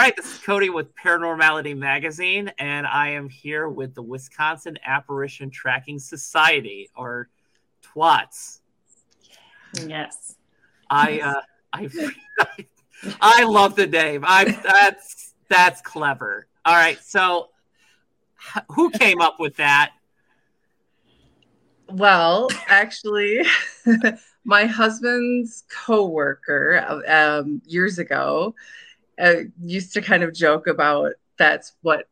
right, this is Cody with Paranormality Magazine, and I am here with the Wisconsin Apparition Tracking Society, or TWATS. Yes. I uh, I I love the name. I that's that's clever. All right, so who came up with that? Well, actually, my husband's coworker um, years ago uh, used to kind of joke about that's what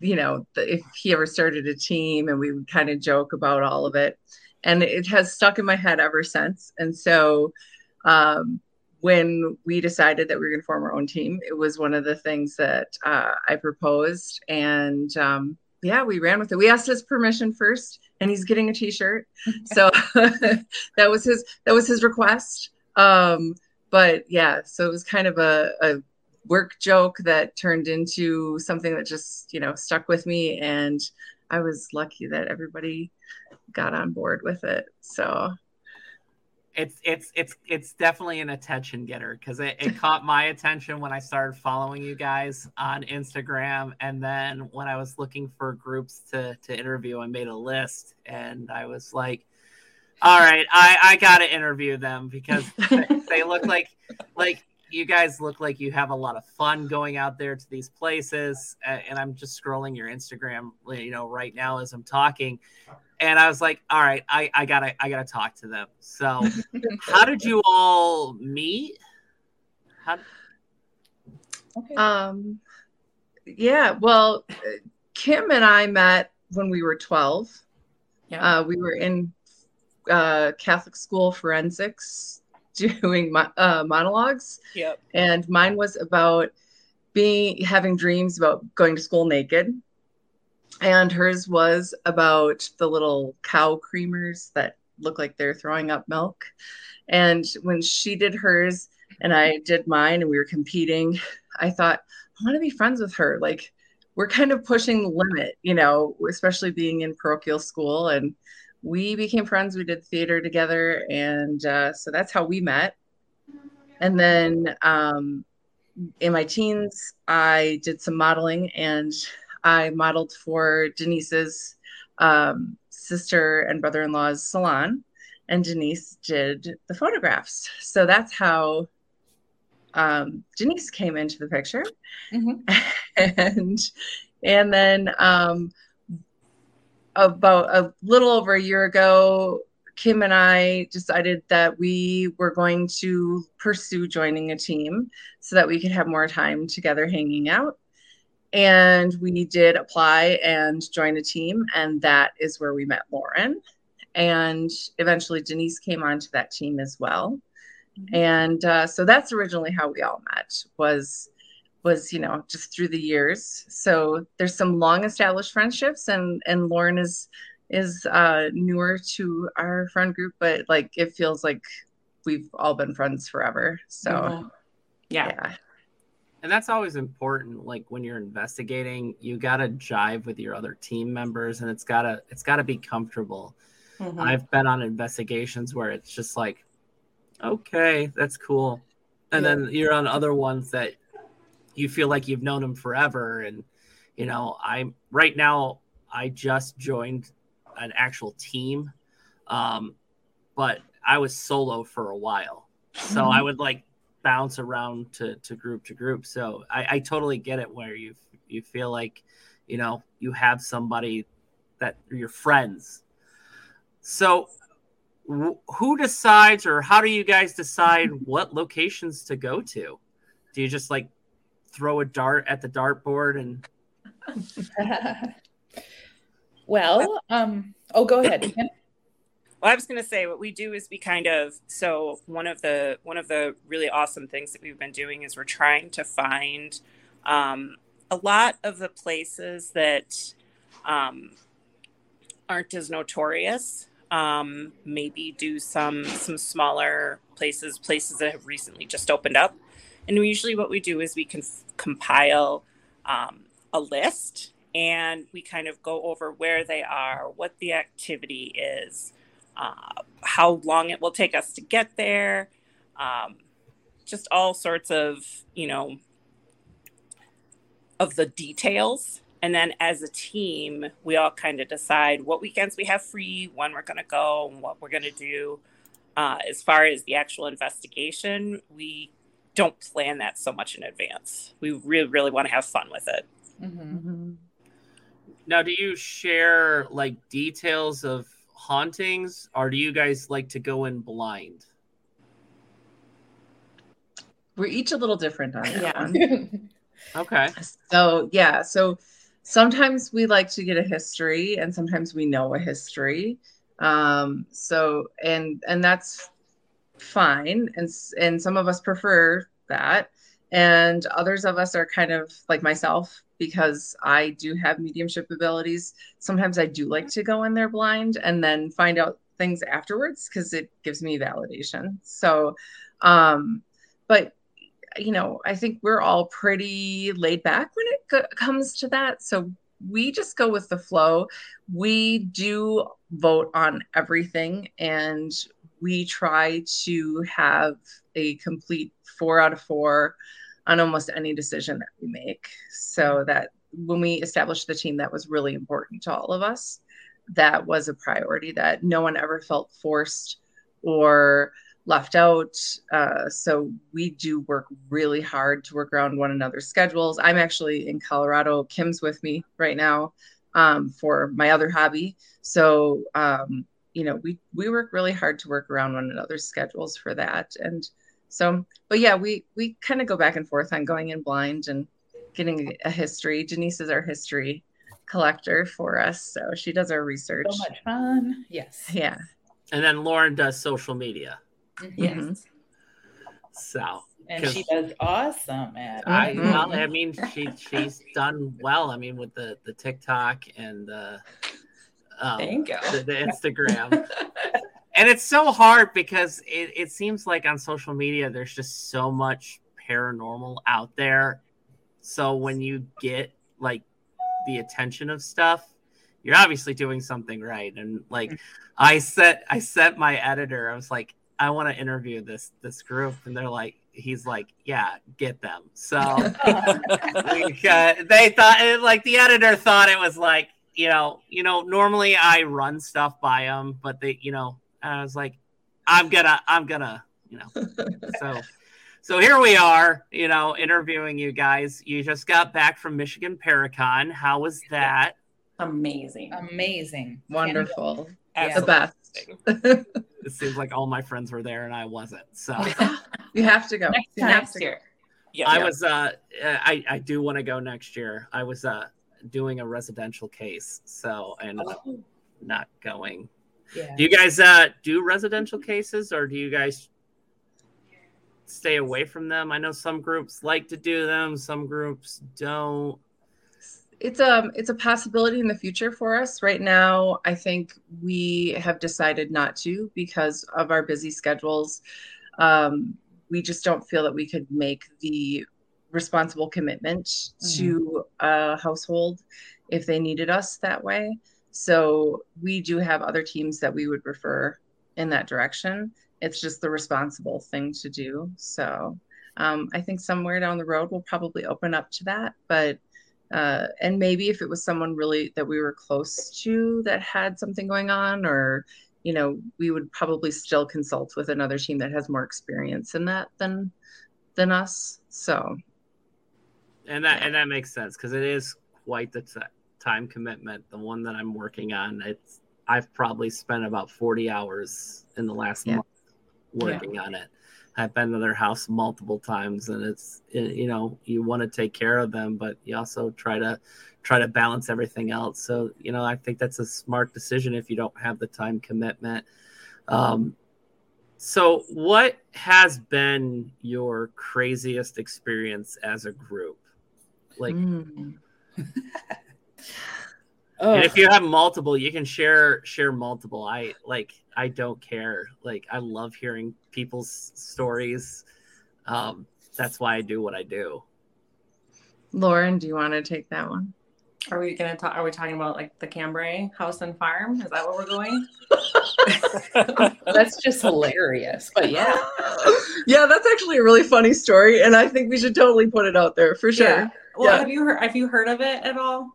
you know if he ever started a team and we would kind of joke about all of it. And it has stuck in my head ever since. And so um, when we decided that we were going to form our own team it was one of the things that uh, i proposed. And um, yeah we ran with it. We asked his permission first and he's getting a t-shirt. So that was his that was his request. Um, but yeah so it was kind of a, a work joke that turned into something that just you know stuck with me and i was lucky that everybody got on board with it so. It's it's it's it's definitely an attention getter because it, it caught my attention when i started following you guys on instagram and then when i was looking for groups to to interview i made a list and i was like all right i i gotta interview them because they look like like you guys look like you have a lot of fun going out there to these places. And I'm just scrolling your Instagram, you know, right now as I'm talking. And I was like, all right, I, I gotta, I gotta talk to them. So how did you all meet? How... Okay. Um, yeah, well, Kim and I met when we were 12. Yeah. Uh, we were in uh, Catholic school forensics doing my, uh, monologues. Yep. And mine was about being having dreams about going to school naked. And hers was about the little cow creamers that look like they're throwing up milk. And when she did hers and I did mine and we were competing, I thought, I want to be friends with her. Like we're kind of pushing the limit, you know, especially being in parochial school and we became friends. We did theater together, and uh, so that's how we met. And then um, in my teens, I did some modeling, and I modeled for Denise's um, sister and brother-in-law's salon, and Denise did the photographs. So that's how um, Denise came into the picture, mm-hmm. and and then um, about a little over a year ago, Kim and I decided that we were going to pursue joining a team so that we could have more time together hanging out. And we did apply and join a team, and that is where we met Lauren. And eventually, Denise came onto that team as well. Mm-hmm. And uh, so that's originally how we all met. Was was you know just through the years so there's some long established friendships and and lauren is is uh newer to our friend group but like it feels like we've all been friends forever so mm-hmm. yeah. yeah and that's always important like when you're investigating you got to jive with your other team members and it's got to it's got to be comfortable mm-hmm. i've been on investigations where it's just like okay that's cool and yeah. then you're on other ones that you feel like you've known him forever. And, you know, I'm right now, I just joined an actual team. Um, but I was solo for a while. So mm-hmm. I would like bounce around to, to group to group. So I, I totally get it where you, you feel like, you know, you have somebody that your friends. So who decides or how do you guys decide what locations to go to? Do you just like throw a dart at the dartboard and well um oh go ahead. Well i was going to say what we do is we kind of so one of the one of the really awesome things that we've been doing is we're trying to find um, a lot of the places that um, aren't as notorious um, maybe do some some smaller places places that have recently just opened up and usually, what we do is we can compile um, a list and we kind of go over where they are, what the activity is, uh, how long it will take us to get there, um, just all sorts of, you know, of the details. And then as a team we all kind of decide what weekends we have free when we're going to go and what we're going to do. Uh, as far as the actual investigation we don't plan that so much in advance we really really want to have fun with it Mm-hmm. Mm-hmm. Now, do you share like details of hauntings, or do you guys like to go in blind? We're each a little different on that Yeah. one. Okay. So yeah, so sometimes we like to get a history, and sometimes we know a history. Um, so and and that's fine, and and some of us prefer that, and others of us are kind of like myself because I do have mediumship abilities. Sometimes I do like to go in there blind and then find out things afterwards because it gives me validation. So, um, but you know, I think we're all pretty laid back when it co- comes to that. So we just go with the flow. We do vote on everything and we try to have a complete four out of four on almost any decision that we make. So that when we established the team, that was really important to all of us. That was a priority that no one ever felt forced or left out. Uh, so we do work really hard to work around one another's schedules. I'm actually in Colorado. Kim's with me right now um, for my other hobby. So um, you know, we we work really hard to work around one another's schedules for that. And so, but yeah, we we kind of go back and forth on going in blind and getting a history. Denise is our history collector for us, so she does our research. So much fun. Yes. Yeah. And then Lauren does social media. Yes. Mhm. So And she does awesome at I it. Mhm. well, I mean, she she's done well. I mean, with the the TikTok and the um, Thank you. the, the Instagram. and it's so hard because it, it seems like on social media there's just so much paranormal out there. So when you get like the attention of stuff you're obviously doing something right. And like i set i sent my editor. I was like i want to interview this this group. And they're like he's like yeah get them. So we, uh, they thought like the editor thought it was like you know you know normally i run stuff by them but they you know i was like i'm gonna i'm gonna you know so so here we are you know interviewing you guys you just got back from michigan paracon how was that Amazing. Amazing. Wonderful. Yeah. The best. it seems like all my friends were there and i wasn't so you have to go. Next You time. have Next to year. yeah i was uh i i do want to go next year i was uh doing a residential case so i ended up Oh, not going yeah. Do you guys uh, do residential cases, or do you guys stay away from them? I know some groups like to do them, some groups don't. it's um it's a possibility in the future for us right now i think we have decided not to because of our busy schedules um we just don't feel that we could make the responsible commitment to a household if they needed us that way. So we do have other teams that we would refer in that direction. It's just the responsible thing to do. So um, i think somewhere down the road we'll probably open up to that but uh, and maybe if it was someone really that we were close to that had something going on or you know we would probably still consult with another team that has more experience in that than than us. So And that and that makes sense because it is quite the t- time commitment. The one that I'm working on, it's I've probably spent about 40 hours in the last Yeah. month working on it. I've been to their house multiple times, and it's it, you know you want to take care of them, but you also try to try to balance everything else. So you know I think that's a smart decision if you don't have the time commitment. Um, so what has been your craziest experience as a group? Like, Mm. Oh, and if you have multiple, you can share share multiple. I like I don't care. Like I love hearing people's stories. Um, that's why I do what I do. lauren do you want to take that one Are we gonna talk? Are we talking about like the Cambrai house and farm? Is that where we're going? that's just hilarious. But yeah. yeah that's actually a really funny story and i think we should totally put it out there for sure Yeah. Well, Yeah. have you heard have you heard of it at all?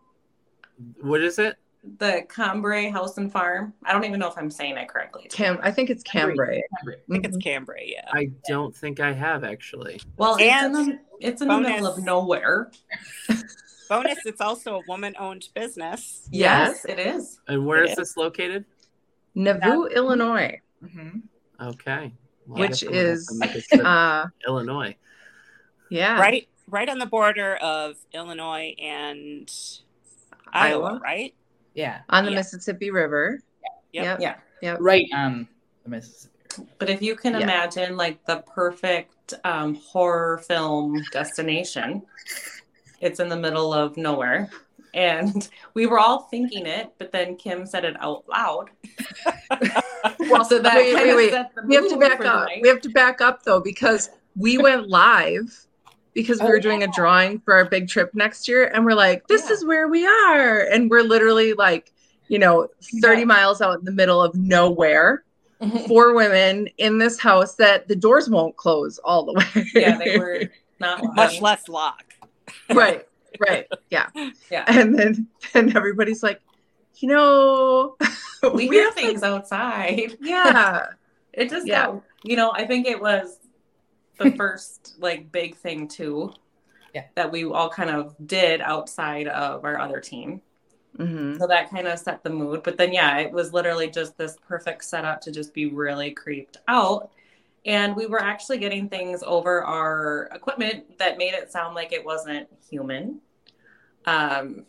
What is it? The Cambrai House and Farm. I don't even know if I'm saying it correctly. Cam, I think it's Cambrai. I think it's. Cambrai, yeah. I don't think I have actually. Well, it's in And the it's in the middle of nowhere. Bonus, it's also a woman owned business. Yes, it is. And where It is this located? Nauvoo, Illinois. Mhm. Okay. Well, Which guess I'm gonna have is, to make a trip to Uh, Illinois. yeah. Right right on the border of Illinois and Iowa, Iowa. right? Yeah. On the Yeah. Mississippi River. Yeah. Yep. Yeah. Right on the Mississippi. But if you can Yeah. imagine like the perfect um, horror film destination, it's in the middle of nowhere. And we were all thinking it, but then Kim said it out loud. Well, so that wait, wait, wait. We have to back up. We have to back up though because we went live because we Oh, were doing a drawing for our big trip next year, and we're like, "This Yeah. is where we are," and we're literally like, you know, thirty Yeah. miles out in the middle of nowhere. Four women in this house that the doors won't close all the way. yeah, they were not Much much. less lock. right, right, yeah, Yeah. And then then everybody's like, you know, We we hear have to- things outside. yeah. It just Yeah. got, you know, I think it was the first like big thing too. Yeah. That we all kind of did outside of our other team. hmm So that kind of set the mood. But then, yeah, it was literally just this perfect setup to just be really creeped out. And we were actually getting things over our equipment that made it sound like it wasn't human. Um,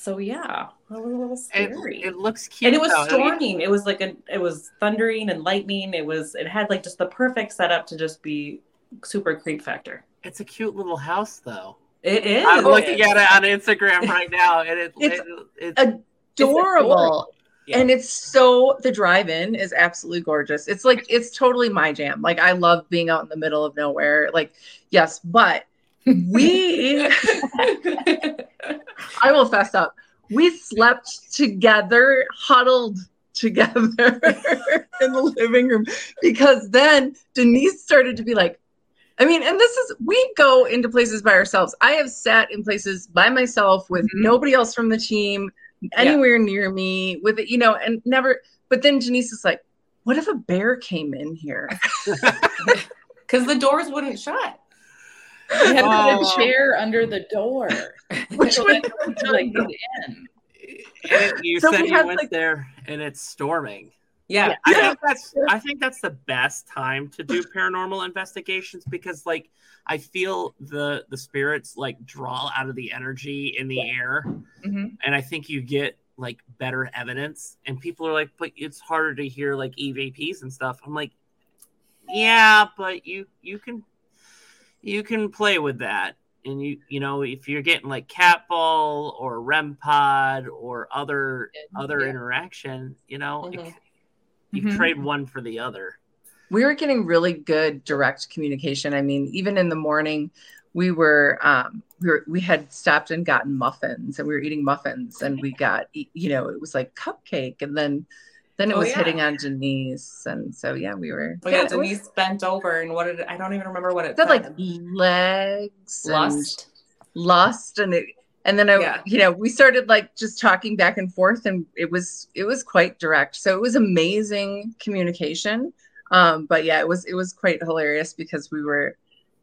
so yeah, it was a little scary. it looks cute. and it was though. I mean, storming. It was like a, it was thundering and lightning. It was, it had like just the perfect setup to just be super creep factor. It's a cute little house, though. It is. I'm looking at it on Instagram right now, and it, It's it, it, adorable. Yeah. And it's so the drive-in is absolutely gorgeous. It's like it's totally my jam. Like I love being out in the middle of nowhere. Like yes, but we I will fess up. We slept together, huddled together in the living room because then Denise started to be like, I mean, and this is, we go into places by ourselves. I have sat in places by myself with Mhm. nobody else from the team anywhere near me with it, you know, and never, but then Denise is like, what if a bear came in here? Because the doors wouldn't shut. We had to Oh. put a chair under the door. Which so would that we could, like get in. and you So said we you went like- there, and it's storming. Yeah. I think that's I think that's the best time to do paranormal investigations because like I feel the the spirits like draw out of the energy in the air Mhm. and I think you get like better evidence and people are like but it's harder to hear like EVPs and stuff. I'm like yeah, but you you can you can play with that and you you know if you're getting like cat ball or REM pod or other other Yeah. interaction, you know, it- Mhm. you Mhm. trade one for the other. we were getting really good direct communication. I mean, even in the morning, we were um, we were we had stopped and gotten muffins, and we were eating muffins, and we got you know it was like cupcake, and then then it Oh, was yeah. hitting on Denise, and so yeah, we were Oh, yeah, yeah, it was- Denise bent over and what did it, I don't even remember what it it said said. like legs, and lust. lust, and it. And then I, Yeah. you know, we started like just talking back and forth, and it was it was quite direct. So it was amazing communication. Um, but yeah, it was it was quite hilarious because we were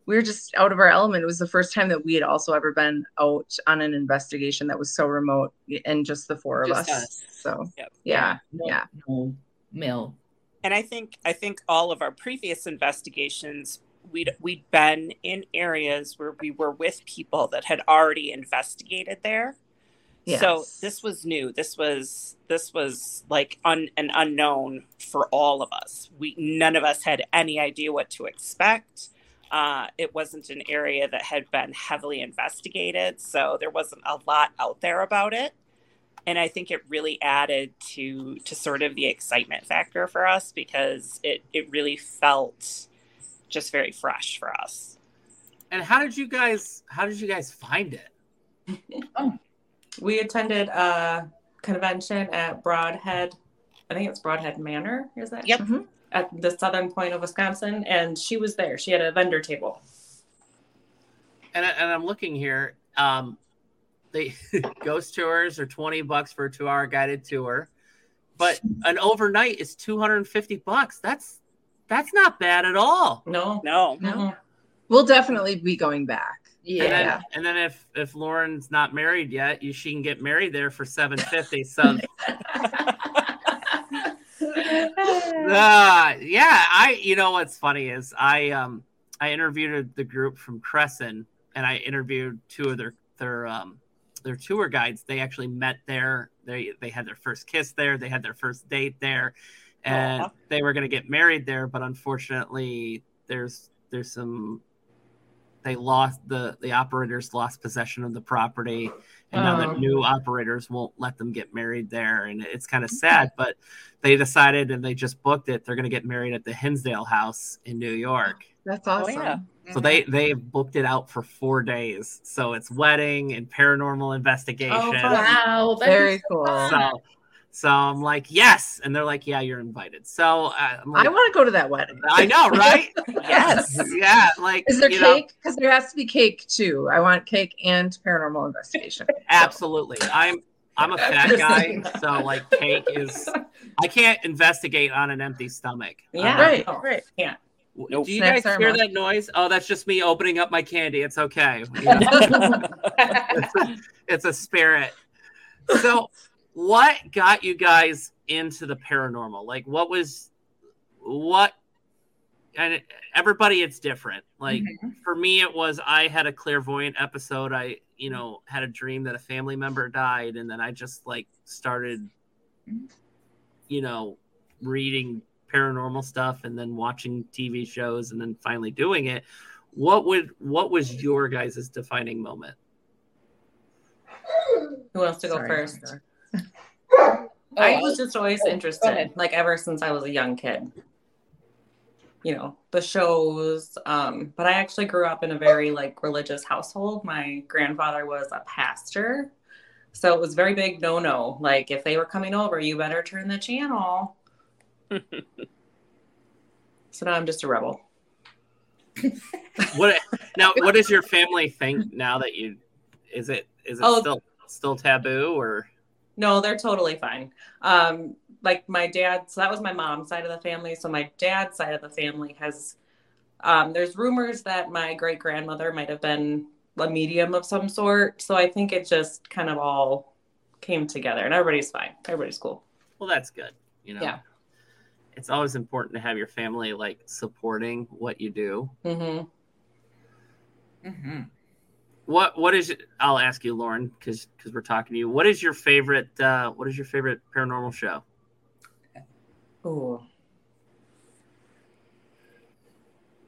we were just out of our element. It was the first time that we had also ever been out on an investigation that was so remote and just the four of us. us. So Yep. yeah, No, yeah. No male. and I think I think all of our previous investigations we'd we'd been in areas where we were with people that had already investigated there. So this was new. This was this was like un, an unknown for all of us. We none of us had any idea what to expect. Uh, it wasn't an area that had been heavily investigated, so there wasn't a lot out there about it. And I think it really added to to sort of the excitement factor for us because it it really felt just very fresh for us. And how did you guys how did you guys find it? We attended a convention at Brodhead. I think it's Brodhead Manor, is that? Yep. Mhm. At the southern point of Wisconsin. And she was there. She had a vendor table. and, I, and I'm looking here. Um, they ghost tours are 20 bucks for a two hour guided tour, but an overnight is 250 bucks. That's that's not bad at all. No. No. Mhm. We'll definitely be going back. And then, Yeah. and then if if Lauren's not married yet, you she can get married there for 750. So Uh, yeah, I you know what's funny is I um I interviewed the group from Crescent and I interviewed two of their their um their tour guides. They actually met there. They they had their first kiss there. They had their first date there, and they were going to get married there. But unfortunately, there's there's some they lost the the operators lost possession of the property and now Oh. the new operators won't let them get married there and it's kind of sad but they decided and they just booked it they're going to get married at the hinsdale house in new york That's Oh, awesome. yeah. so they they booked it out for four days so it's wedding and paranormal investigation Oh. Wow. that Very is cool. fun. so so i'm like yes and they're like yeah you're invited so uh, I'm like, I want to go to that wedding. I know right Yes. yeah like Is there you cake? Because there has to be cake too. I want cake and paranormal investigation. Absolutely. I'm I'm a fat guy, so like cake is I can't investigate on an empty stomach. Yeah. Uh, Right, right. Yeah. Nope. Do you Snacks guys hear must. that noise? Oh, that's just me opening up my candy. It's okay. You know, it's a spirit. So, what got you guys into the paranormal? Like, what was what? And everybody, it's different. Like Mhm. for me, it was I had a clairvoyant episode. I, you know, had a dream that a family member died, and then I just like started, you know, reading paranormal stuff and then watching TV shows and then finally doing it. What would what was your guys' defining moment? Who wants to go Sorry. first? Oh, I was just always interested, like ever since I was a young kid. You know, the shows. Um, but I actually grew up in a very like religious household. My grandfather was a pastor. So it was very big no no. Like if they were coming over, you better turn the channel. so now I'm just a rebel. What now? What does your family think now that you? Is it is it Oh. still still taboo or? No, they're totally fine. Um, like my dad, so that was my mom's side of the family. So my dad's side of the family has, um, there's rumors that my great grandmother might have been a medium of some sort. So I think it just kind of all came together and everybody's fine. Everybody's cool. Well, that's good. You know. Yeah. It's always important to have your family like supporting what you do. hmm Mhm. What what is I'll ask you, Lauren, because because we're talking to you. What is your favorite uh what is your favorite paranormal show? Oh,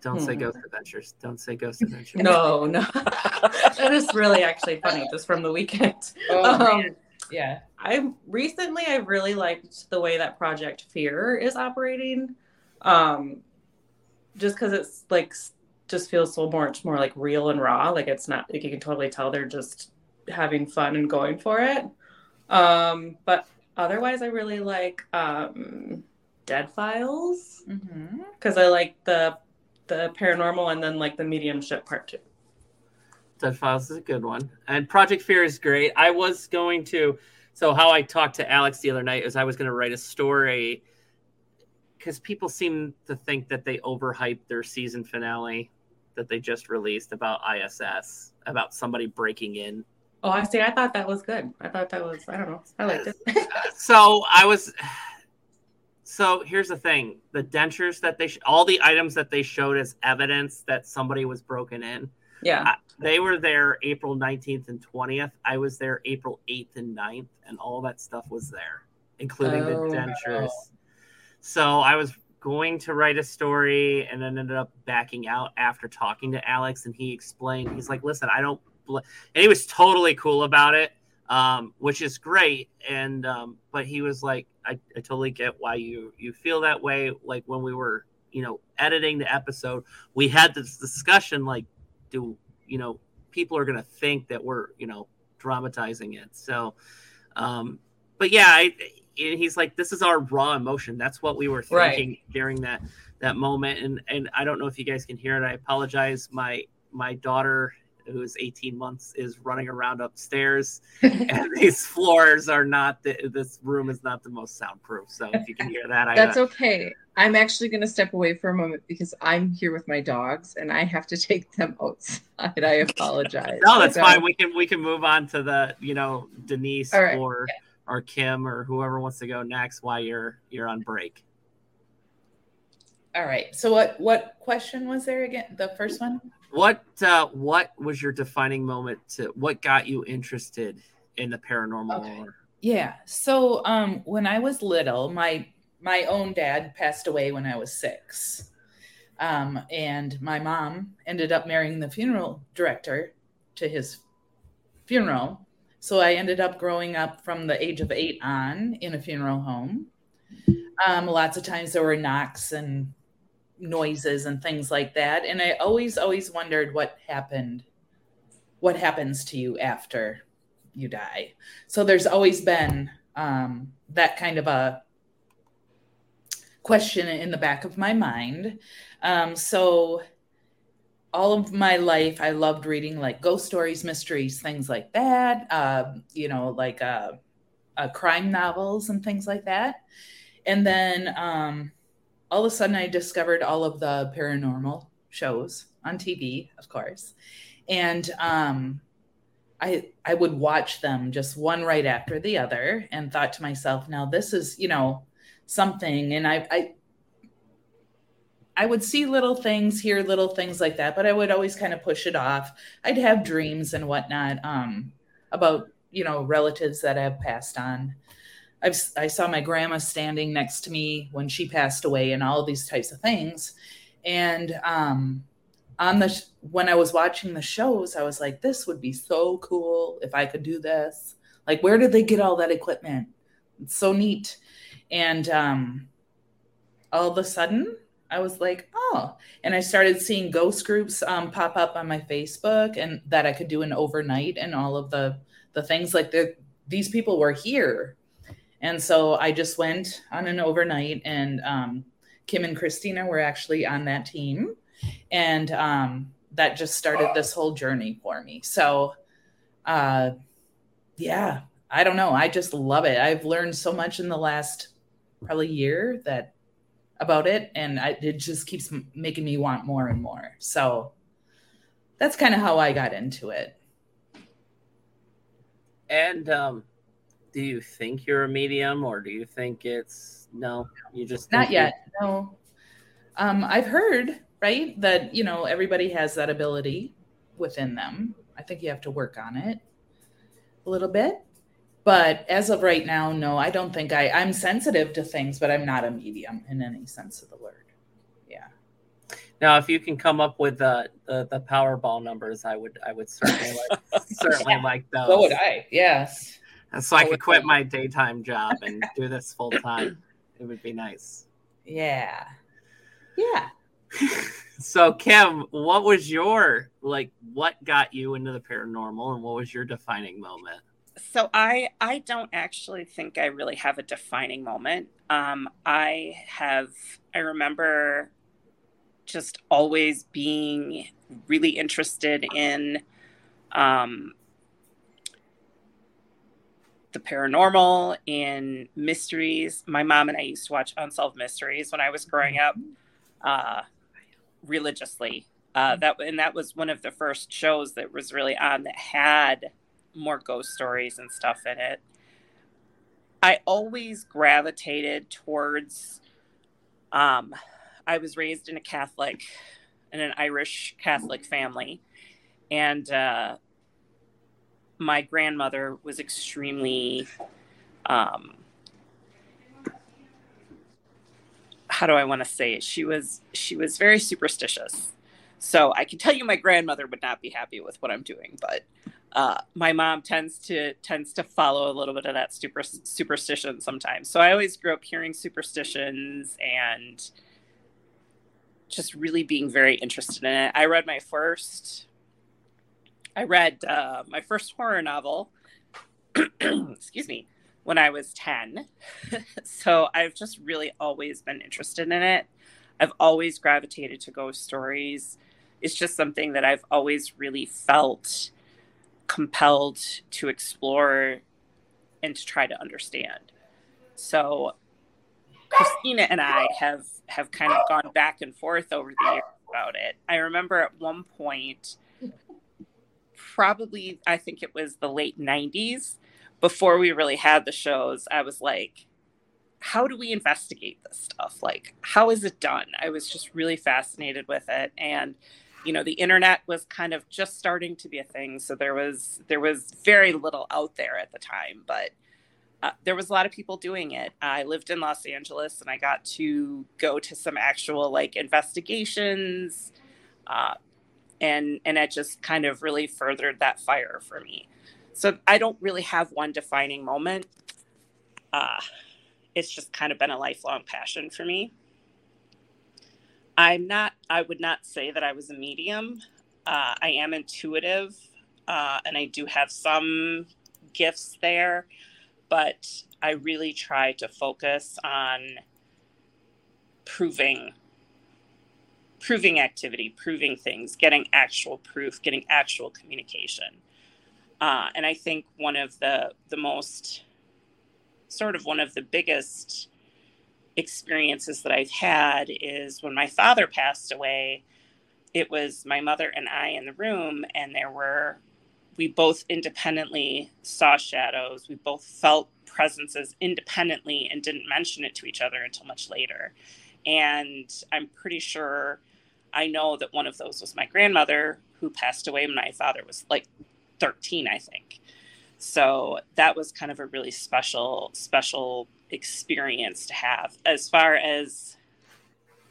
Don't say Hmm. Ghost Adventures. Don't say Ghost Adventures. No, no. that is really actually funny just from the weekend. Oh, Um. Yeah. I recently I really liked the way that Project Fear is operating. Um just cuz it's like s- just feels so much more like real and raw. Like it's not like you can totally tell they're just having fun and going for it. Um but otherwise I really like um Dead Files hmm cuz I like the the paranormal and then like the mediumship part too. Dead Files is a good one. And Project Fear is great. I was going to so how I talked to Alex the other night is I was going to write a story because people seem to think that they overhyped their season finale that they just released about ISS, about somebody breaking in. Oh, I see. I thought that was good. I thought that was I don't know. I liked it. So I was. So here's the thing: the dentures that they, sh- all the items that they showed as evidence that somebody was broken in, yeah. they were there April 19th and 20th. I was there April 8th and 9th, and all that stuff was there, including the Oh. dentures. So I was going to write a story and then ended up backing out after talking to Alex, and he explained, he's like, listen, I don't, bl-, and he was totally cool about it, um, which is great. And, um, but he was like, I, I totally get why you, you feel that way. Like when we were, you know, editing the episode, we had this discussion, like, do, you know, people are going to think that we're, you know, dramatizing it. So, um, but yeah, I, and he's like, this is our raw emotion. That's what we were Right. thinking during that that moment. And and I don't know if you guys can hear it. I apologize. My my daughter who's 18 months is running around upstairs, and these floors are not. The, this room is not the most soundproof. So if you can hear that, I uh, That's okay. I'm actually going to step away for a moment because I'm here with my dogs and I have to take them outside. I apologize. No, that's So- fine. We can we can move on to the you know Denise right. or or Kim or whoever wants to go next while you're you're on break. All right. So what what question was there again? The first one? What uh, what was your defining moment? To what got you interested in the paranormal? Okay. Yeah. So um when I was little, my my own dad passed away when I was 6. Um and my mom ended up marrying the funeral director to his funeral. So I ended up growing up from the age of 8 on in a funeral home. Um lots of times there were knocks and noises and things like that and I always always wondered what happened what happens to you after you die. So there's always been um, that kind of a question in the back of my mind. Um, so all of my life, I loved reading like ghost stories, mysteries, things like that. Uh, you know, like uh, uh, crime novels and things like that. And then um, all of a sudden, I discovered all of the paranormal shows on TV, of course, and um, I I would watch them just one right after the other and thought to myself, now this is, you know, something. And I I I would see little things, hear little things like that, but I would always kind of push it off. I'd have dreams and whatnot um, about, you know, relatives that have passed on. I've, I saw my grandma standing next to me when she passed away and all these types of things. And um, on the when I was watching the shows, I was like, this would be so cool if I could do this. Like, where did they get all that equipment? It's so neat. And um, all of a sudden, I was like, oh, and I started seeing ghost groups um, pop up on my Facebook, and that I could do an overnight and all of the the things like the these people were here, and so I just went on an overnight, and um, Kim and Christina were actually on that team, and um, that just started this whole journey for me. So, uh, yeah, I don't know. I just love it. I've learned so much in the last probably year that about it, and I, it just keeps making me want more and more. So that's kind of how I got into it. and um, do you think you're a medium, or do you think it's no? You just Not yet. No. Um, I've heard, right, that, you know, everybody has that ability within them. I think you have to work on it a little bit. But as of right now, no, I don't think I, I'm sensitive to things, but I'm not a medium in any sense of the word. Yeah. Now, if you can come up with the the, the Powerball numbers, I would I would certainly like certainly like those. So would I. Yes. And so I could quit I. my daytime job and do this full time. It would be nice. Yeah. Yeah. So Kim, what was your like what got you into the paranormal and what was your defining moment? So i i don't actually think i really have a defining moment. Um i have i remember just always being really interested in um the paranormal in mysteries. My mom and i used to watch unsolved mysteries when i was growing up uh religiously. Uh that and that was one of the first shows that was really on that had more ghost stories and stuff in it. I always gravitated towards um I was raised in a Catholic in an Irish Catholic family and uh my grandmother was extremely um how do I want to say it? She was she was very superstitious. So I can tell you my grandmother would not be happy with what I'm doing, but uh, my mom tends to tends to follow a little bit of that super superstition sometimes. So I always grew up hearing superstitions and just really being very interested in it. I read my first, I read uh, my first horror novel. excuse me, when I was ten. so I've just really always been interested in it. I've always gravitated to ghost stories. It's just something that I've always really felt compelled to explore and to try to understand. So Christina and I have have kind of gone back and forth over the years about it. I remember at one point probably I think it was the late 90s before we really had the shows, I was like how do we investigate this stuff? Like how is it done? I was just really fascinated with it and you know the internet was kind of just starting to be a thing so there was there was very little out there at the time but uh, there was a lot of people doing it. I lived in los angeles and i got to go to some actual like investigations uh, and and it just kind of really furthered that fire for me. So i don't really have one defining moment. Uh, it's just kind of been a lifelong passion for me I'm not, I would not say that I was a medium. Uh, I am intuitive uh, and I do have some gifts there, but I really try to focus on proving proving activity proving things getting actual proof getting actual communication uh, and i think one of the the most sort of one of the biggest experiences that I've had is when my father passed away, it was my mother and I in the room, and there were, we both independently saw shadows. We both felt presences independently and didn't mention it to each other until much later. And I'm pretty sure I know that one of those was my grandmother who passed away when my father was like 13, I think. So that was kind of a really special, special experience to have. As far as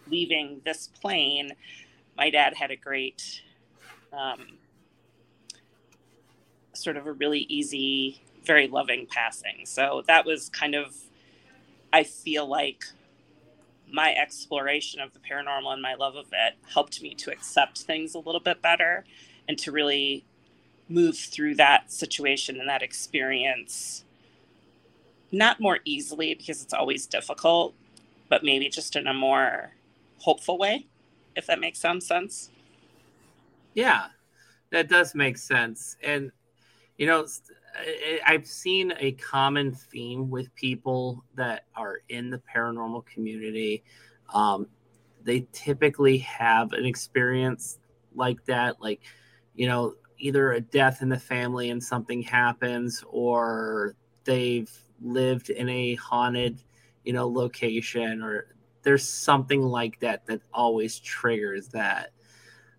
leaving this plane, my dad had a great, um, sort of a really easy, very loving passing. So that was kind of, I feel like my exploration of the paranormal and my love of it helped me to accept things a little bit better and to really move through that situation and that experience not more easily because it's always difficult, but maybe just in a more hopeful way, if that makes some sense. Yeah, that does make sense. And, you know, I've seen a common theme with people that are in the paranormal community. Um, they typically have an experience like that, like, you know, either a death in the family and something happens, or they've lived in a haunted, you know, location or there's something like that that always triggers that.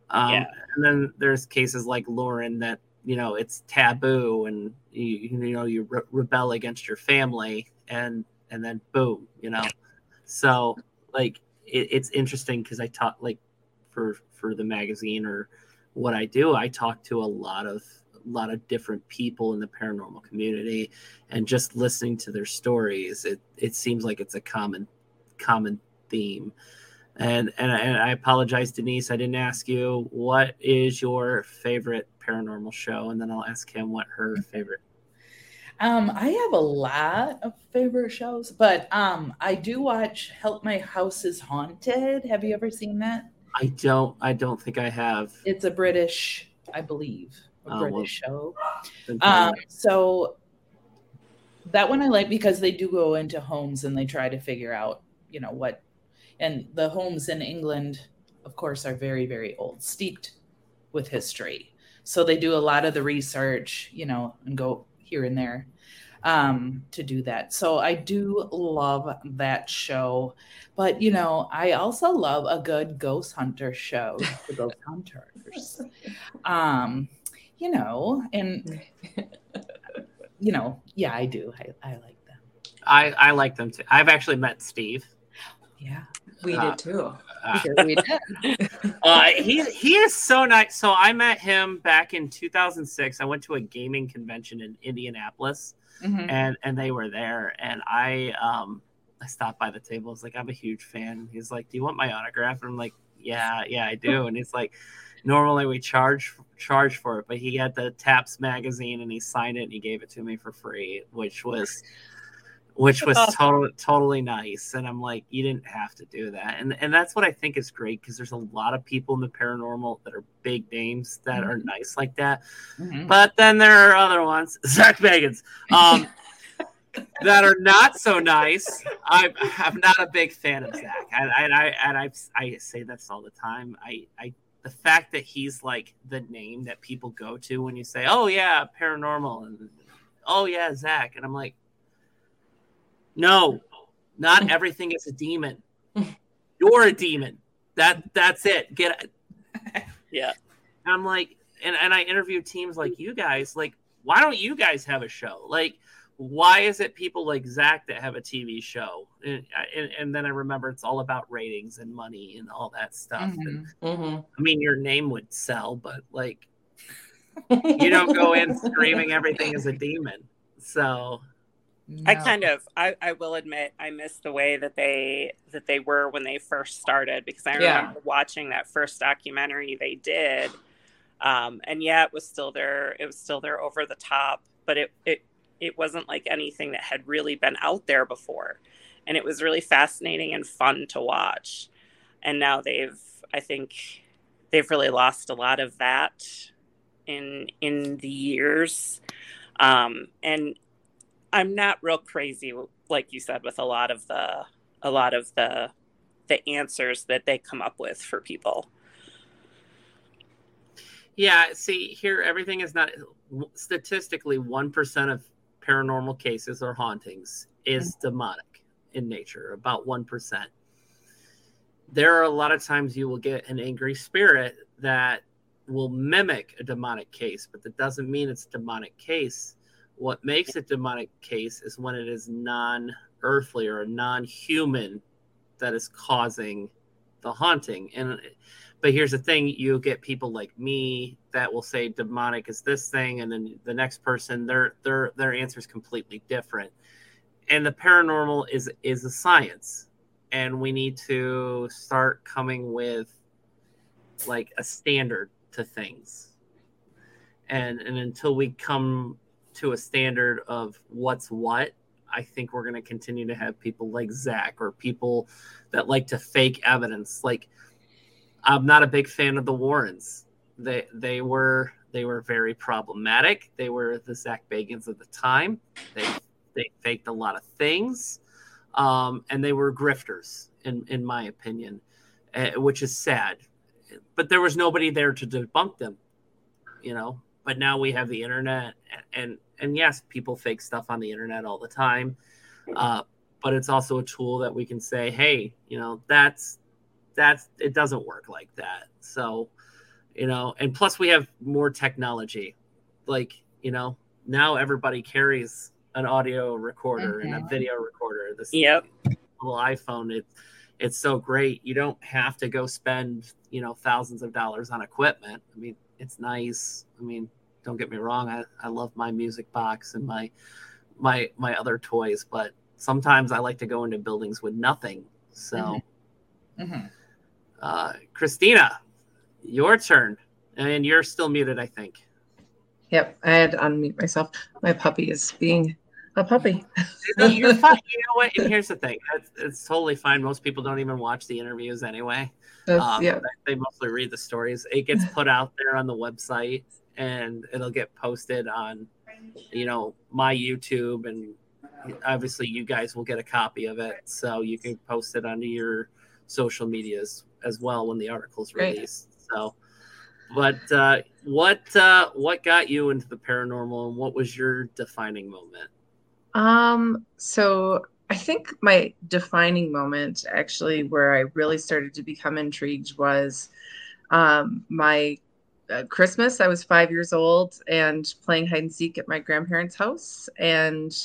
Um, yeah. And then there's cases like Lauren that you know it's taboo and you you know you re- rebel against your family and and then boom you know so like it, it's interesting because I talk like for for the magazine or what I do I talk to a lot of a lot of different people in the paranormal community and just listening to their stories it it seems like it's a common common theme and and, and I apologize Denise I didn't ask you what is your favorite paranormal show and then I'll ask him what her favorite um, I have a lot of favorite shows, but um, I do watch Help My House is Haunted. Have you ever seen that? I don't. I don't think I have. It's a British, I believe a oh, British well, show. Um, so that one I like because they do go into homes and they try to figure out, you know, what, and the homes in England, of course, are very, very old, steeped with history. So they do a lot of the research, you know, and go here and there um, to do that. So I do love that show. But, you know, I also love a good ghost hunter show, the ghost hunters. Um, you know, and you know, yeah, I do. I, I like them. I, I like them too. I've actually met Steve. Yeah. We uh, did too. Uh, we did. uh, he he is so nice. So I met him back in 2006. I went to a gaming convention in Indianapolis, mm-hmm. and and they were there. And I um I stopped by the table. I was like, I'm a huge fan. He's like, Do you want my autograph? And I'm like, Yeah, yeah, I do. And he's like, normally we charge charge for it, but he had the TAPS magazine and he signed it and he gave it to me for free, which was which was totally totally nice. And I'm like, you didn't have to do that. And and that's what I think is great because there's a lot of people in the paranormal that are big names that mm-hmm. are nice like that. Mm-hmm. But then there are other ones, Zak Bagans, um, that are not so nice. I'm I'm not a big fan of Zak. And I, I and I I say this all the time. I I the fact that he's like the name that people go to when you say, "Oh yeah, paranormal," and "Oh yeah, Zak," and I'm like, no, not everything is a demon. You're a demon. That that's it. Get it. yeah. I'm like, and, and I interview teams like you guys, like, why don't you guys have a show? Like, why is it people like Zak that have a TV show? And, and, and, then I remember it's all about ratings and money and all that stuff. Mm-hmm. And, mm-hmm. I mean, your name would sell, but like, you don't go in screaming everything is a demon. So no. I kind of I, I will admit I miss the way that they that they were when they first started because I remember yeah. watching that first documentary they did. Um, and yeah, it was still there. It was still there over the top, but it it it wasn't like anything that had really been out there before, and it was really fascinating and fun to watch. And now they've I think they've really lost a lot of that in in the years. Um, and I'm not real crazy, like you said, with a lot of the a lot of the the answers that they come up with for people. Yeah, see here, everything is not statistically one percent of paranormal cases or hauntings is mm-hmm. demonic in nature, about one percent. There are a lot of times you will get an angry spirit that will mimic a demonic case, but that doesn't mean it's a demonic case what makes a demonic case is when it is non earthly or non-human that is causing the haunting. And but here's the thing you get people like me that will say demonic is this thing and then the next person their their their answer is completely different. And the paranormal is is a science. And we need to start coming with like a standard to things. And and until we come to a standard of what's what, I think we're going to continue to have people like Zak or people that like to fake evidence. Like, I'm not a big fan of the Warrens. They they were they were very problematic. They were the Zak Bagans of the time. They they faked a lot of things, um, and they were grifters, in in my opinion, uh, which is sad. But there was nobody there to debunk them, you know. But now we have the internet, and and yes, people fake stuff on the internet all the time. Uh, but it's also a tool that we can say, hey, you know, that's that's it doesn't work like that. So, you know, and plus we have more technology. Like, you know, now everybody carries an audio recorder mm-hmm. and a mm-hmm. video recorder. This yep. little iPhone, it it's so great. You don't have to go spend, you know, thousands of dollars on equipment. I mean, it's nice. I mean, don't get me wrong. I, I love my music box and my my my other toys, but sometimes I like to go into buildings with nothing. So, mm-hmm. Mm-hmm. Uh, Christina, your turn, and you're still muted, I think. Yep, I had to unmute myself. My puppy is being a puppy. you're fine. You know what? And here's the thing: it's, it's, totally fine. Most people don't even watch the interviews anyway. Um, yeah. They mostly read the stories. It gets put out there on the website, and it'll get posted on you know my youtube and obviously you guys will get a copy of it so you can post it onto your social medias as well when the article's released right. so but uh, what uh, what got you into the paranormal and what was your defining moment um so i think my defining moment actually where i really started to become intrigued was um, my uh, Christmas. I was five years old and playing hide and seek at my grandparents' house and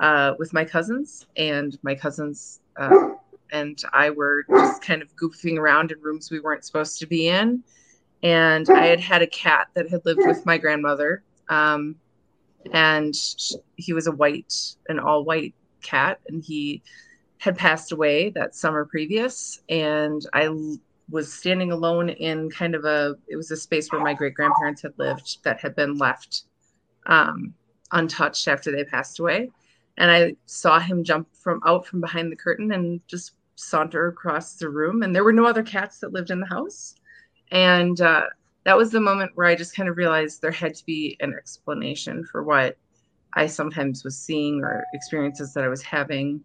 uh, with my cousins. And my cousins uh, and I were just kind of goofing around in rooms we weren't supposed to be in. And I had had a cat that had lived with my grandmother. Um, and he was a white, an all white cat. And he had passed away that summer previous. And I was standing alone in kind of a it was a space where my great grandparents had lived that had been left um, untouched after they passed away and I saw him jump from out from behind the curtain and just saunter across the room. And there were no other cats that lived in the house. And uh, that was the moment where I just kind of realized there had to be an explanation for what I sometimes was seeing or experiences that I was having.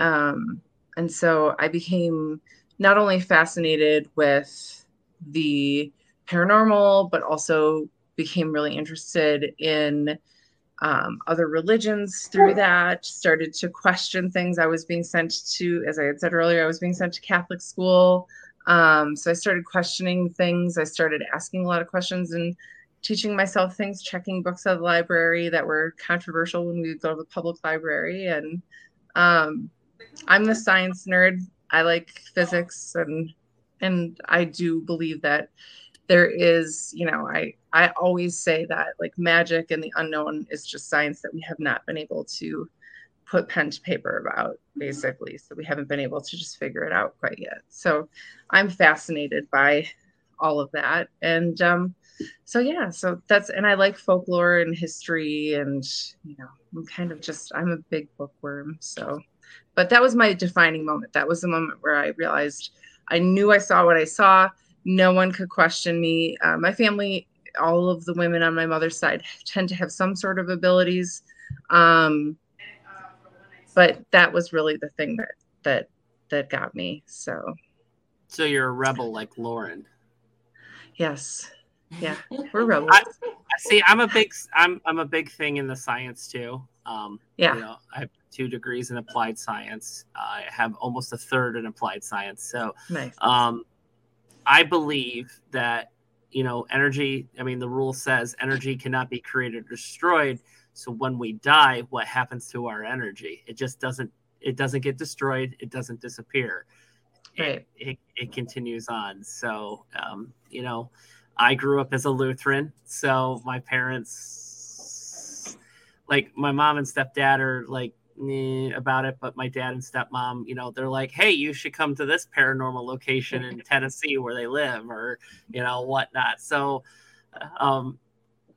Um, and so I became not only fascinated with the paranormal, but also became really interested in um, other religions through that, started to question things. I was being sent to, as I had said earlier, I was being sent to Catholic school. Um, so I started questioning things. I started asking a lot of questions and teaching myself things, checking books at the library that were controversial when we would go to the public library. And um, I'm the science nerd. I like physics and and I do believe that there is, you know, I I always say that like magic and the unknown is just science that we have not been able to put pen to paper about basically. So we haven't been able to just figure it out quite yet. So i'm fascinated by all of that. And um so yeah so that's and i like folklore and history and you know i'm kind of just i'm a big bookworm. So but that was my defining moment. That was the moment where i realized i knew i saw what i saw. No one could question me. Uh, my family, all of the women on my mother's side, tend to have some sort of abilities, um, but that was really the thing that that that got me. So, so you're a rebel like Lauren. Yes, yeah, we're rebels. I, I see. I'm a big. I'm I'm a big thing in the science too. Um, yeah. You know, I have two degrees in applied science. I have almost a third in applied science. So, nice. um, I believe that you know energy. I mean, the rule says energy cannot be created or destroyed. So when we die, what happens to our energy? It just doesn't. It doesn't get destroyed. It doesn't disappear. Right. It, it, it continues on. So um, you know, I grew up as a Lutheran, so my parents, like my mom and stepdad, are like about it, but my dad and stepmom, you know, they're like, "Hey, you should come to this paranormal location in Tennessee where they live, or you know, whatnot." So, um,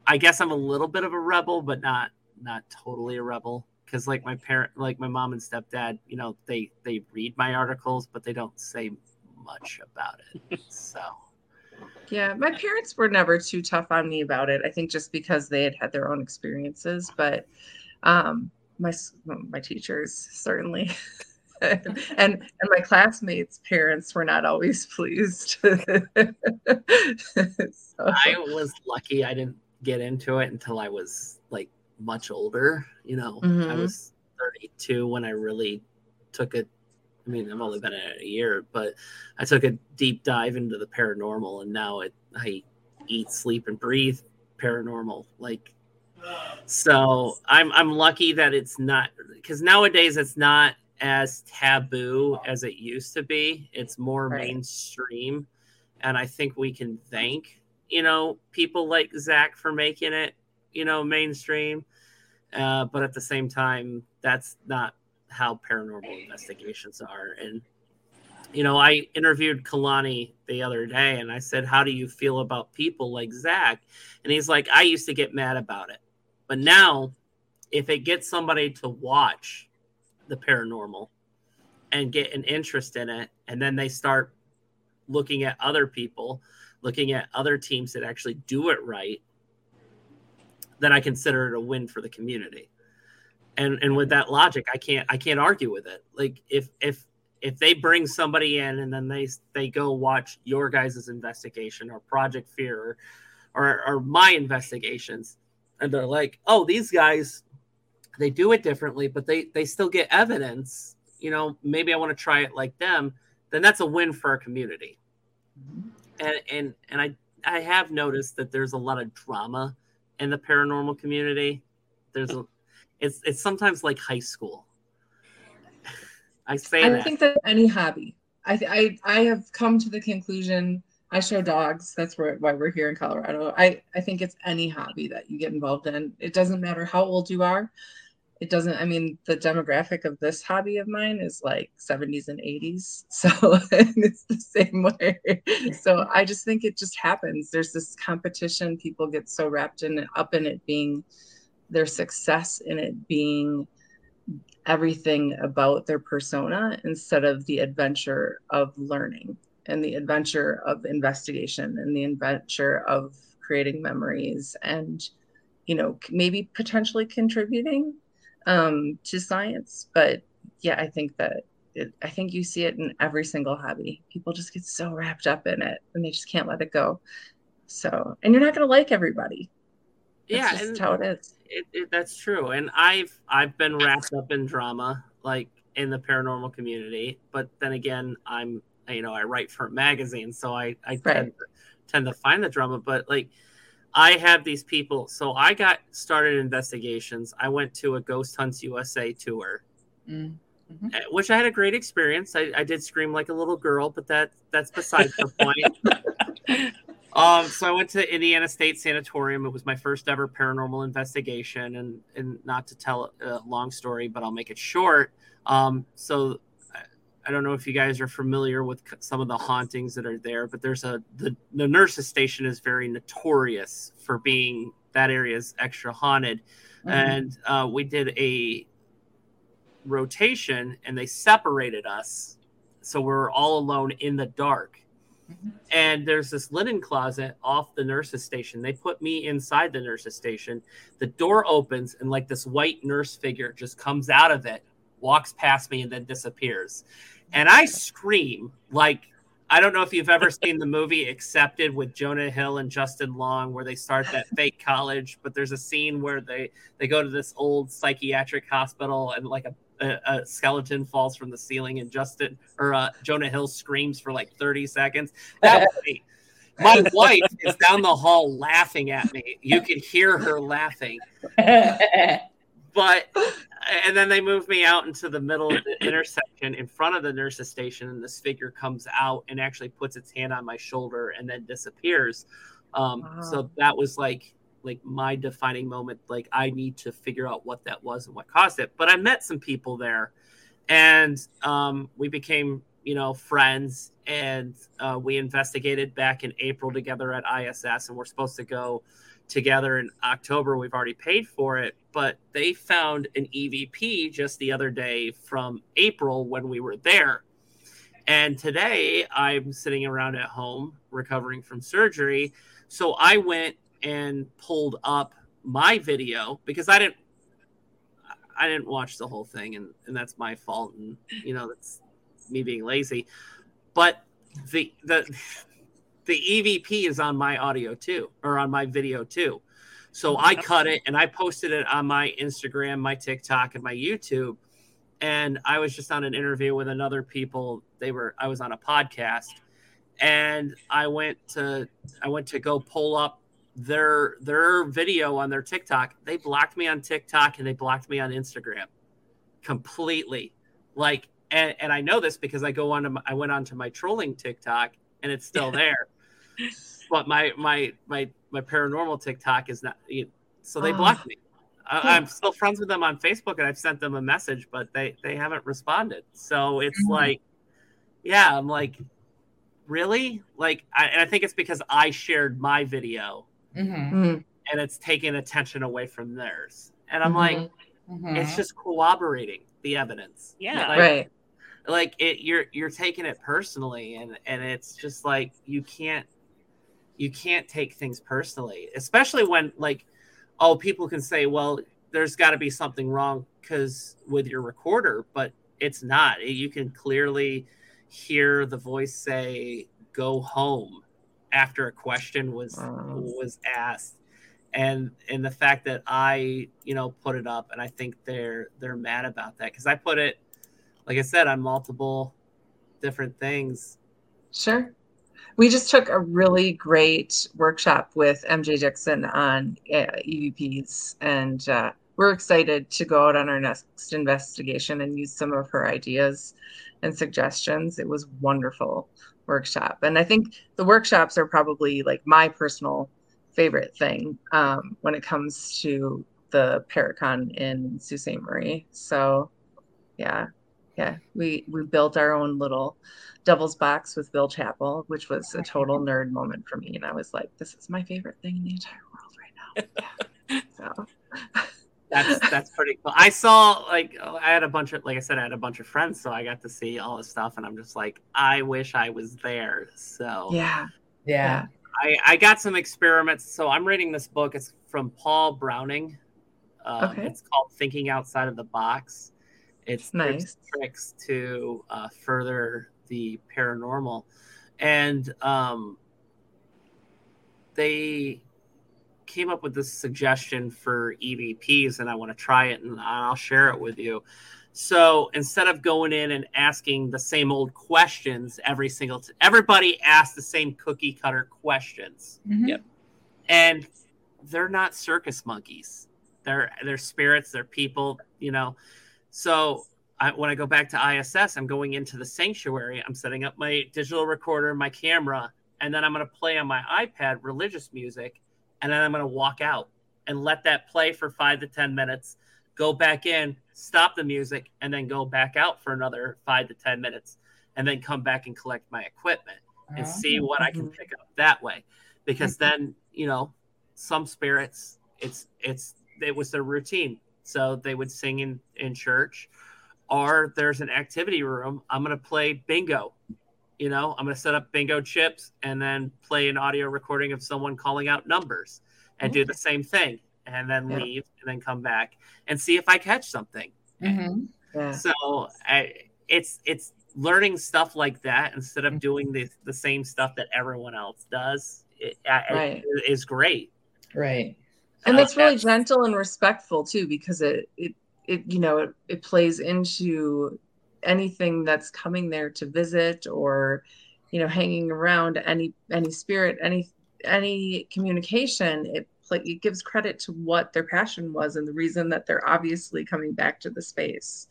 I guess I'm a little bit of a rebel, but not not totally a rebel because, like my parent, like my mom and stepdad, you know, they they read my articles, but they don't say much about it. So. Yeah, my parents were never too tough on me about it. I think just because they had had their own experiences, but um, my my teachers certainly and and my classmates parents were not always pleased so. i was lucky i didn't get into it until i was like much older you know mm-hmm. i was 32 when i really took it i mean i've only been in it a year but i took a deep dive into the paranormal and now it i eat sleep and breathe paranormal like so I'm I'm lucky that it's not because nowadays it's not as taboo as it used to be. It's more right. mainstream, and I think we can thank you know people like Zak for making it you know mainstream. Uh, but at the same time, that's not how paranormal investigations are. And you know, I interviewed Kalani the other day, and I said, "How do you feel about people like Zak?" And he's like, "I used to get mad about it." But now, if it gets somebody to watch the paranormal and get an interest in it, and then they start looking at other people, looking at other teams that actually do it right, then I consider it a win for the community. And and with that logic, I can't I can't argue with it. Like if if if they bring somebody in and then they they go watch your guys' investigation or Project Fear or, or, or my investigations, and they're like, oh, these guys, they do it differently, but they they still get evidence. You know, maybe I want to try it like them. Then that's a win for our community. Mm-hmm. And and and I I have noticed that there's a lot of drama in the paranormal community. There's a it's it's sometimes like high school. I say I that. think that any hobby. I I I have come to the conclusion I show dogs. That's where, why we're here in Colorado. I, I think it's any hobby that you get involved in. It doesn't matter how old you are. It doesn't, I mean, the demographic of this hobby of mine is like 70s and 80s. So it's the same way. So I just think it just happens. There's this competition. People get so wrapped in it, up in it being their success in it being everything about their persona instead of the adventure of learning and the adventure of investigation and the adventure of creating memories and you know maybe potentially contributing um, to science but yeah i think that it, i think you see it in every single hobby people just get so wrapped up in it and they just can't let it go so and you're not going to like everybody that's yeah, just and how it is. It, it, that's true. And I've I've been wrapped up in drama, like in the paranormal community. But then again, I'm you know I write for a magazine, so I I Right. tend, tend to find the drama. But like I have these people. So I got started investigations. I went to a Ghost Hunts USA tour. Mm. eh, Which I had a great experience. I, I did scream like a little girl, but that that's besides the point. Um, so I went to Indiana State Sanatorium. It was my first ever paranormal investigation, and and not to tell a long story, but I'll make it short. Um, so I- don't know if you guys are familiar with some of the hauntings that are there, but there's a the, the nurses station is very notorious for being that area is extra haunted, Mhm. and uh, we did a rotation, and they separated us, so we are all alone in the dark. Mhm. and there's this linen closet off the nurses station. They put me inside the nurses station. The door opens and like this white nurse figure just comes out of it walks past me and then disappears and i scream like i don't know if you've ever seen the movie accepted with jonah hill and justin long where they start that fake college but there's a scene where they they go to this old psychiatric hospital and like a a, a skeleton falls from the ceiling and Justin or uh, Jonah Hill screams for like 30 seconds. That was. My wife is down the hall laughing at me. You can hear her laughing. But and then they move me out into the middle of the intersection in front of the nurse's station, and this figure comes out and actually puts its hand on my shoulder and then disappears. Um, Wow. So that was like like my defining moment. Like I need to figure out what that was and what caused it. But I met some people there, and um, we became you know friends, and uh, we investigated back in April together at ISS, and we're supposed to go together in October. We've already paid for it, but they found an EVP just the other day from April when we were there. And today I'm sitting around at home recovering from surgery. So I went and pulled up my video because I didn't I didn't watch the whole thing and, and that's my fault and you know that's me being lazy. But the the the EVP is on my audio too, or on my video too. So mm-hmm. I cut it and I posted it on my Instagram, my TikTok, and my YouTube. And I was just on an interview with another people. They were I was on a podcast, and I went to I went to go pull up their their video on their TikTok. They blocked me on TikTok and they blocked me on Instagram completely. Like and, and I know this because I go on to my, I went on to my trolling TikTok and it's still there. But my my my my paranormal TikTok is not. You, so they Oh. blocked me. I, I'm still friends with them on Facebook, and I've sent them a message, but they they haven't responded. So it's Mhm. like, yeah, I'm like, really? Like, I, and I think it's because I shared my video, Mhm. Mm, and it's taking attention away from theirs. And I'm Mhm. like, Mhm. it's just corroborating the evidence. Yeah. Like, right. like it you're you're taking it personally and and it's just like you can't you can't take things personally especially when like oh people can say well there's got to be something wrong because with your recorder but it's not you can clearly hear the voice say go home after a question was Wow. was asked and and the fact that i you know put it up and i think they're they're mad about that because i put it like I said, on multiple different things. Sure. We just took a really great workshop with MJ Dixon on uh, EVPs, and uh, we're excited to go out on our next investigation and use some of her ideas and suggestions. It was wonderful workshop, and I think the workshops are probably like my personal favorite thing um, when it comes to the Paracon in Sault Ste. Marie. So, yeah, yeah, we we built our own little devil's box with Bill Chappell, which was a total nerd moment for me. And I was like, this is my favorite thing in the entire world right now. Yeah. So that's that's pretty cool. I saw like I had a bunch of like I said I had a bunch of friends, so I got to see all this stuff, and I'm just like I wish I was there. So yeah, yeah. I I got some experiments. So I'm reading this book. It's from Paul Browning. Um, okay. It's called Thinking Outside of the Box. It's nice tricks to uh, further the paranormal, and um, they came up with this suggestion for EVPs, and I want to try it, and I'll share it with you. So instead of going in and asking the same old questions every single, time, everybody asks the same cookie cutter questions. Mm-hmm. Yep. And they're not circus monkeys. They're they're spirits. They're people. You know. So I, when I go back to ISS, I'm going into the sanctuary. I'm setting up my digital recorder, my camera, and then I'm going to play on my iPad religious music, and then I'm going to walk out and let that play for five to ten minutes. Go back in, stop the music, and then go back out for another five to ten minutes, and then come back and collect my equipment and oh, see what I can mm-hmm. pick up that way. Because then you know, some spirits, it's it's it was their routine, so they would sing in in church or there's an activity room. I'm going to play bingo. You know, I'm going to set up bingo chips and then play an audio recording of someone calling out numbers and do the same thing and then yeah. leave and then come back and see if I catch something. Mm-hmm. Yeah. So I, it's it's learning stuff like that instead of mm-hmm. doing the, the same stuff that everyone else does it, right. it is great. Right. And that's really gentle and respectful too, because it, it it you know it, it plays into anything that's coming there to visit or you know hanging around any any spirit any any communication. It it gives credit to what their passion was and the reason that they're obviously coming back to the space.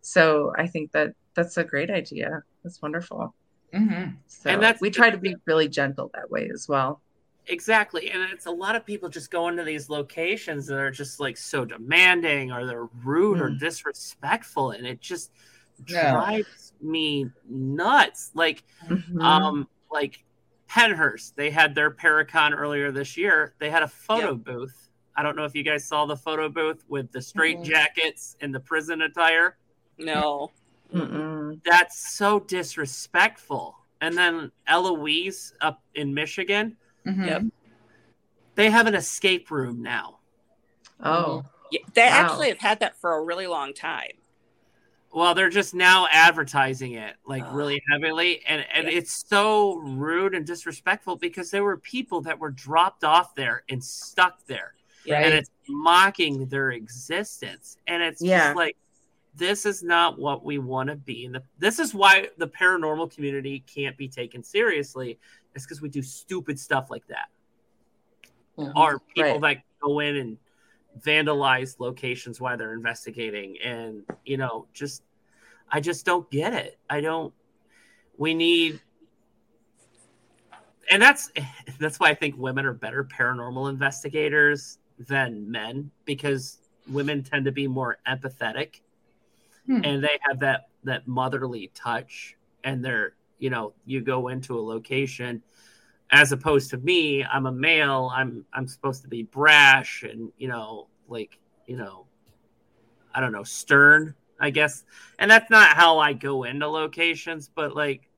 So i think that that's a great idea. That's wonderful. Mm-hmm. so and that's we try to be really gentle that way as well Exactly. And it's a lot of people just go into these locations that are just like so demanding or they're rude mm. or disrespectful. And it just yeah. drives me nuts. Like, mm-hmm. um, like Pennhurst, they had their Paracon earlier this year. They had a photo yep. booth. I don't know if you guys saw the photo booth with the straight mm-hmm. jackets and the prison attire. No. Mm-mm. That's so disrespectful. And then Eloise up in Michigan Mm-hmm. Yep. They have an escape room now. Oh. Yeah, they wow. actually have had that for a really long time. Well, they're just now advertising it like uh, really heavily, and and yeah. it's so rude and disrespectful because there were people that were dropped off there and stuck there, right. and it's mocking their existence, and it's yeah. just like this is not what we want to be. And this is why the paranormal community can't be taken seriously it's because we do stupid stuff like that. Mm-hmm. Or people right. that go in and vandalize locations while they're investigating, and you know, just I just don't get it. I don't. We need, and that's that's why I think women are better paranormal investigators than men because women tend to be more empathetic hmm. and they have that that motherly touch and they're you know you go into a location as opposed to me i'm a male i'm i'm supposed to be brash and you know like you know i don't know stern i guess. And that's not how i go into locations but like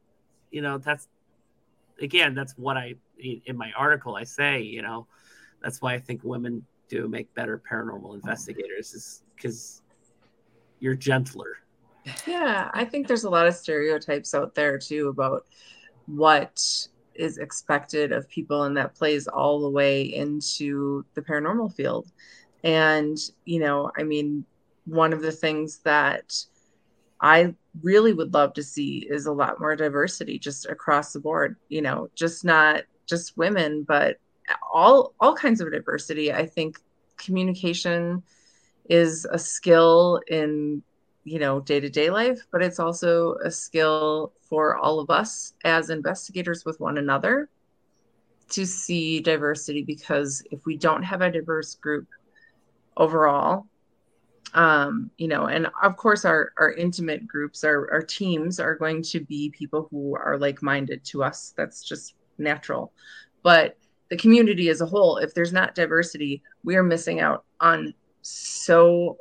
you know that's again that's what i in my article i say you know that's why i think women do make better paranormal investigators is because you're gentler yeah, I think there's a lot of stereotypes out there too about what is expected of people, and that plays all the way into the paranormal field. And, you know, I mean, one of the things that I really would love to see is a lot more diversity just across the board, you know, just not just women, but all all kinds of diversity. I think communication is a skill in you know day-to-day life but it's also a skill for all of us as investigators with one another to see diversity because if we don't have a diverse group overall um you know and of course our our intimate groups our, our teams are going to be people who are like-minded to us. That's just natural. But the community as a whole if there's not diversity we are missing out on so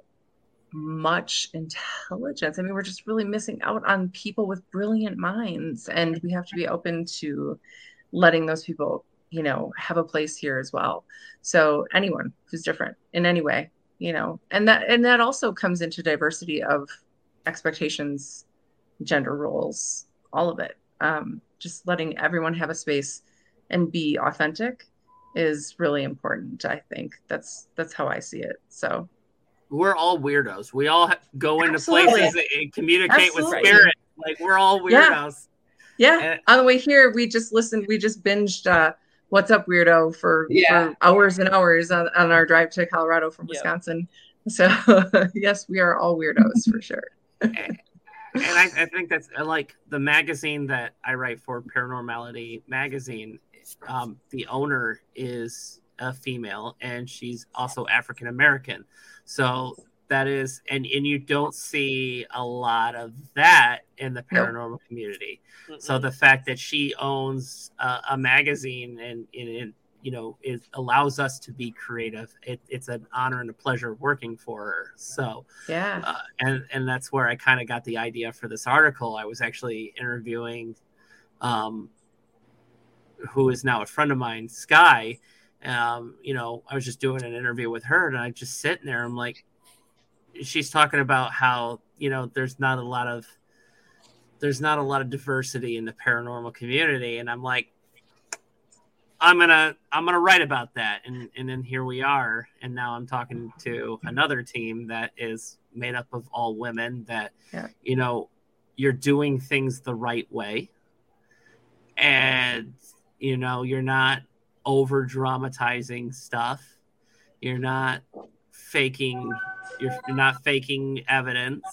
much intelligence. I mean, we're just really missing out on people with brilliant minds, and we have to be open to letting those people, you know, have a place here as well. So anyone who's different in any way, you know, and that and that also comes into diversity of expectations, gender roles, all of it. Um, just letting everyone have a space and be authentic is really important. I think that's that's how I see it. So we're all weirdos. We all go into Absolutely. places and communicate Absolutely. with spirit. Like we're all weirdos. Yeah. yeah. And, On the way here, we just listened. We just binged uh, "What's Up, Weirdo" for, yeah. for hours and hours on, on, our drive to Colorado from Wisconsin. So yes, we are all weirdos for sure. and, I, I, think that's like the magazine that I write for, Paranormality Magazine. Um, the owner is a female, and she's also African American. So that is, and and you don't see a lot of that in the paranormal nope. community. Mm-hmm. So the fact that she owns a, a magazine and, and, and you know it allows us to be creative it, it's an honor and a pleasure working for her so yeah uh, and and that's where i kind of got the idea for this article i was actually interviewing um who is now a friend of mine sky um, you know, I was just doing an interview with her and I just sitting there. I'm like, she's talking about how, you know, there's not a lot of, there's not a lot of diversity in the paranormal community. And I'm like, I'm gonna I'm gonna write about that, and and then here we are, and now I'm talking to another team that is made up of all women. That yeah. you know, you're doing things the right way, and you know you're not over dramatizing stuff. You're not faking. You're, you're not faking evidence,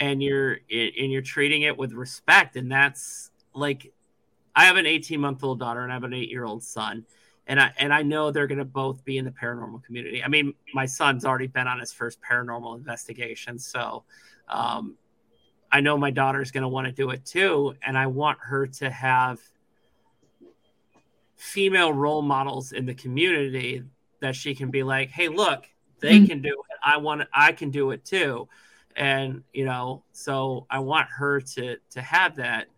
and you're and you're treating it with respect. And that's like, I have an 18 month old daughter and I have an eight year old son, and I and I know they're going to both be in the paranormal community. I mean, my son's already been on his first paranormal investigation, so um, I know my daughter's going to want to do it too, and I want her to have female role models in the community that she can be like, hey, look, they mm-hmm. can do it. I want I can do it too. And you know, so I want her to to have that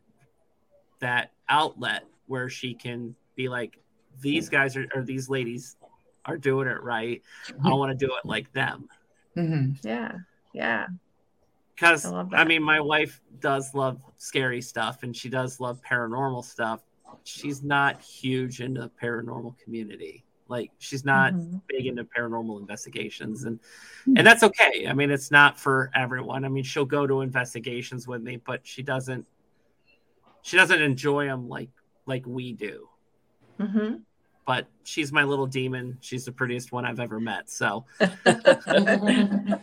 that outlet where she can be like, these guys are or these ladies are doing it right. I want to do it like them. Mm-hmm. Yeah. Yeah. Because I, I mean, my wife does love scary stuff and she does love paranormal stuff, she's not huge in the paranormal community. Like she's not mm-hmm. big into paranormal investigations, and mm-hmm. and that's okay. I mean, it's not for everyone. I mean, she'll go to investigations with me, but she doesn't. She doesn't enjoy them like like we do. Mm-hmm but she's my little demon. She's the prettiest one I've ever met. So no, that.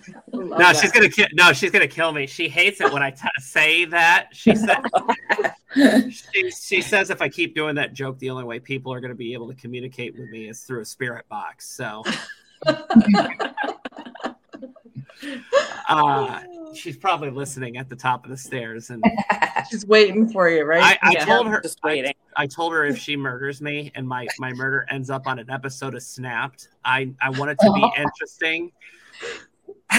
she's gonna ki- no, she's gonna kill me. She hates it when I t- say that. She said she, she says if I keep doing that joke, the only way people are gonna be able to communicate with me is through a spirit box. So. uh, she's probably listening at the top of the stairs and she's waiting for you, right? I, I yeah, told her just waiting. I, I, told her if she murders me and my my murder ends up on an episode of Snapped, I I want it to be interesting.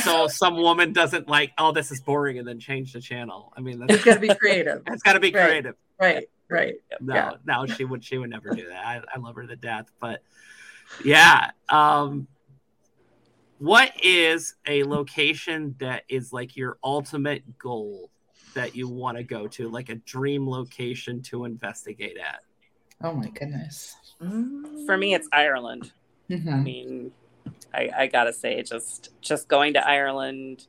So some woman doesn't like, oh, this is boring, and then change the channel. I mean, it's got to be creative. it's got to be right. creative. Right. Right. No, yeah. no, she would. She would never do that. I, I love her to death, but yeah. Um, what is a location that is like your ultimate goal that you want to go to, like a dream location to investigate at? Oh my goodness. For me, it's Ireland. Mm-hmm. I mean, I, I gotta say, just just going to Ireland.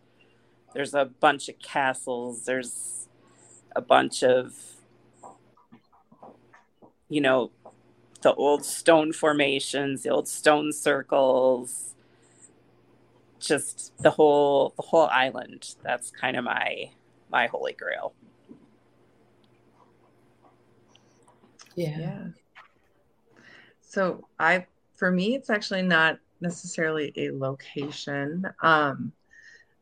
There's a bunch of castles. There's a bunch of, you know, the old stone formations, the old stone circles just the whole the whole island. That's kind of my my holy grail. Yeah. yeah. So I for me it's actually not necessarily a location. Um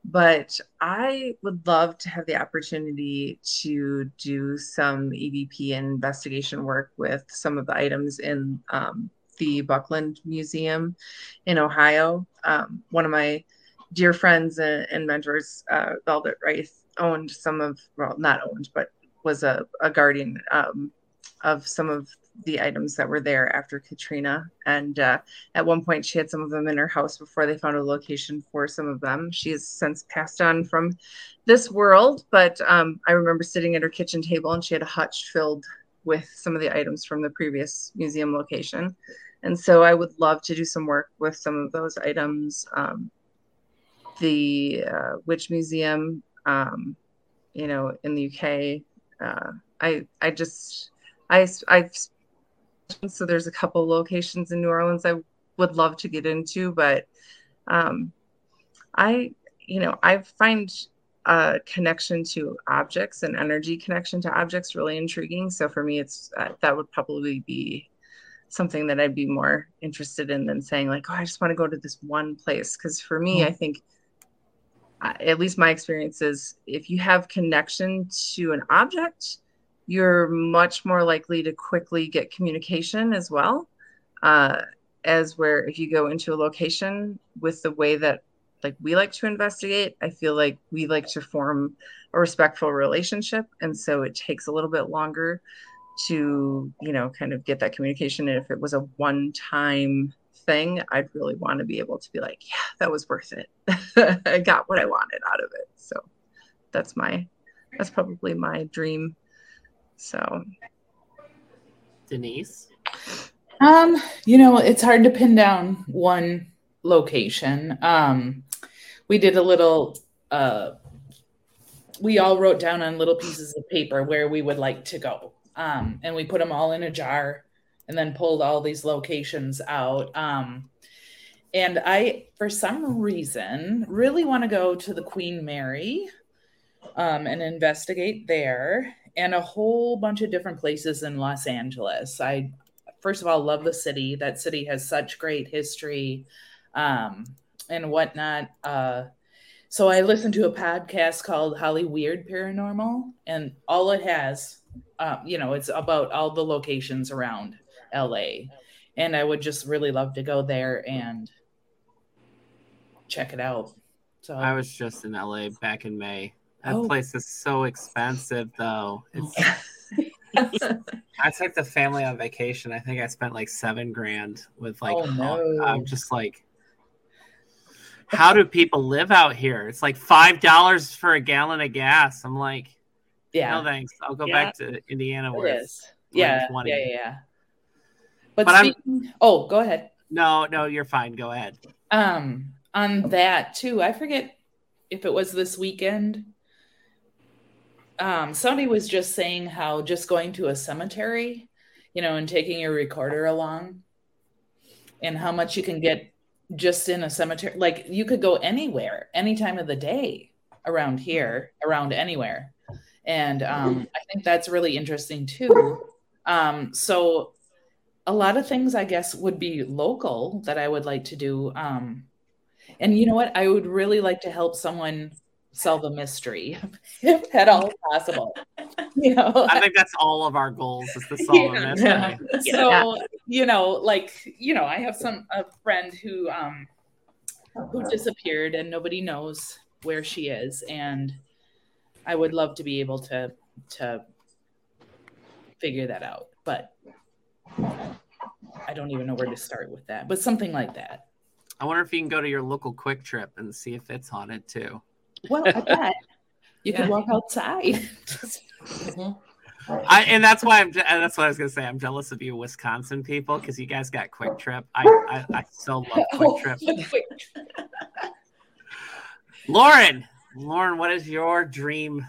but I would love to have the opportunity to do some EVP investigation work with some of the items in um, the Buckland Museum in Ohio. Um, one of my dear friends and, and mentors, uh, Velvet Rice, owned some of, well, not owned, but was a, a guardian um, of some of the items that were there after Katrina. And uh, at one point, she had some of them in her house before they found a location for some of them. She has since passed on from this world, but um, I remember sitting at her kitchen table and she had a hutch filled with some of the items from the previous museum location. And so I would love to do some work with some of those items. Um, the uh, Witch Museum, um, you know, in the UK. Uh, I I just I I've so there's a couple locations in New Orleans I would love to get into, but um, I you know I find a connection to objects and energy connection to objects really intriguing. So for me, it's uh, that would probably be something that I'd be more interested in than saying like, oh, I just want to go to this one place. Because for me, mm-hmm. I think at least my experience is if you have connection to an object, you're much more likely to quickly get communication as well. Uh, as where if you go into a location with the way that like we like to investigate, I feel like we like to form a respectful relationship. And so it takes a little bit longer to, you know, kind of get that communication. And if it was a one time thing, I'd really want to be able to be like, yeah, that was worth it. I got what I wanted out of it. So that's my, that's probably my dream. So, Denise? Um, you know, it's hard to pin down one location. Um, we did a little, uh, we all wrote down on little pieces of paper where we would like to go. Um, and we put them all in a jar and then pulled all these locations out. Um, and I, for some reason, really want to go to the Queen Mary um, and investigate there and a whole bunch of different places in Los Angeles. I, first of all, love the city. That city has such great history um, and whatnot. Uh, so I listened to a podcast called Holly Weird Paranormal, and all it has, uh, you know, it's about all the locations around LA. And I would just really love to go there and check it out. So I was just in LA back in May. That oh. place is so expensive though. I took the family on vacation. I think I spent like seven grand with like oh, no. I'm just like how do people live out here? It's like five dollars for a gallon of gas. I'm like, yeah, no thanks. I'll go yeah. back to Indiana where it it's yeah, yeah, yeah. But, but speaking, oh, go ahead. No, no, you're fine. Go ahead. Um, on that too, I forget if it was this weekend. Um, somebody was just saying how just going to a cemetery, you know, and taking your recorder along, and how much you can get just in a cemetery. Like you could go anywhere, any time of the day around here, around anywhere, and um, I think that's really interesting too. Um, so a lot of things I guess would be local that I would like to do. Um, and you know what? I would really like to help someone solve a mystery if at all possible. You know, I think that's all of our goals is to solve yeah. a mystery. Yeah. So, you know, like, you know, I have some a friend who um who disappeared and nobody knows where she is. And I would love to be able to to figure that out. But I don't even know where to start with that, but something like that. I wonder if you can go to your local Kwik Trip and see if it's haunted too. Well, I bet you yeah. can walk outside. mm-hmm. I, and that's why I'm. That's what I was gonna say. I'm jealous of you, Wisconsin people, because you guys got Kwik Trip. I, I, I so love Kwik Trip. Oh, Lauren, Lauren, what is your dream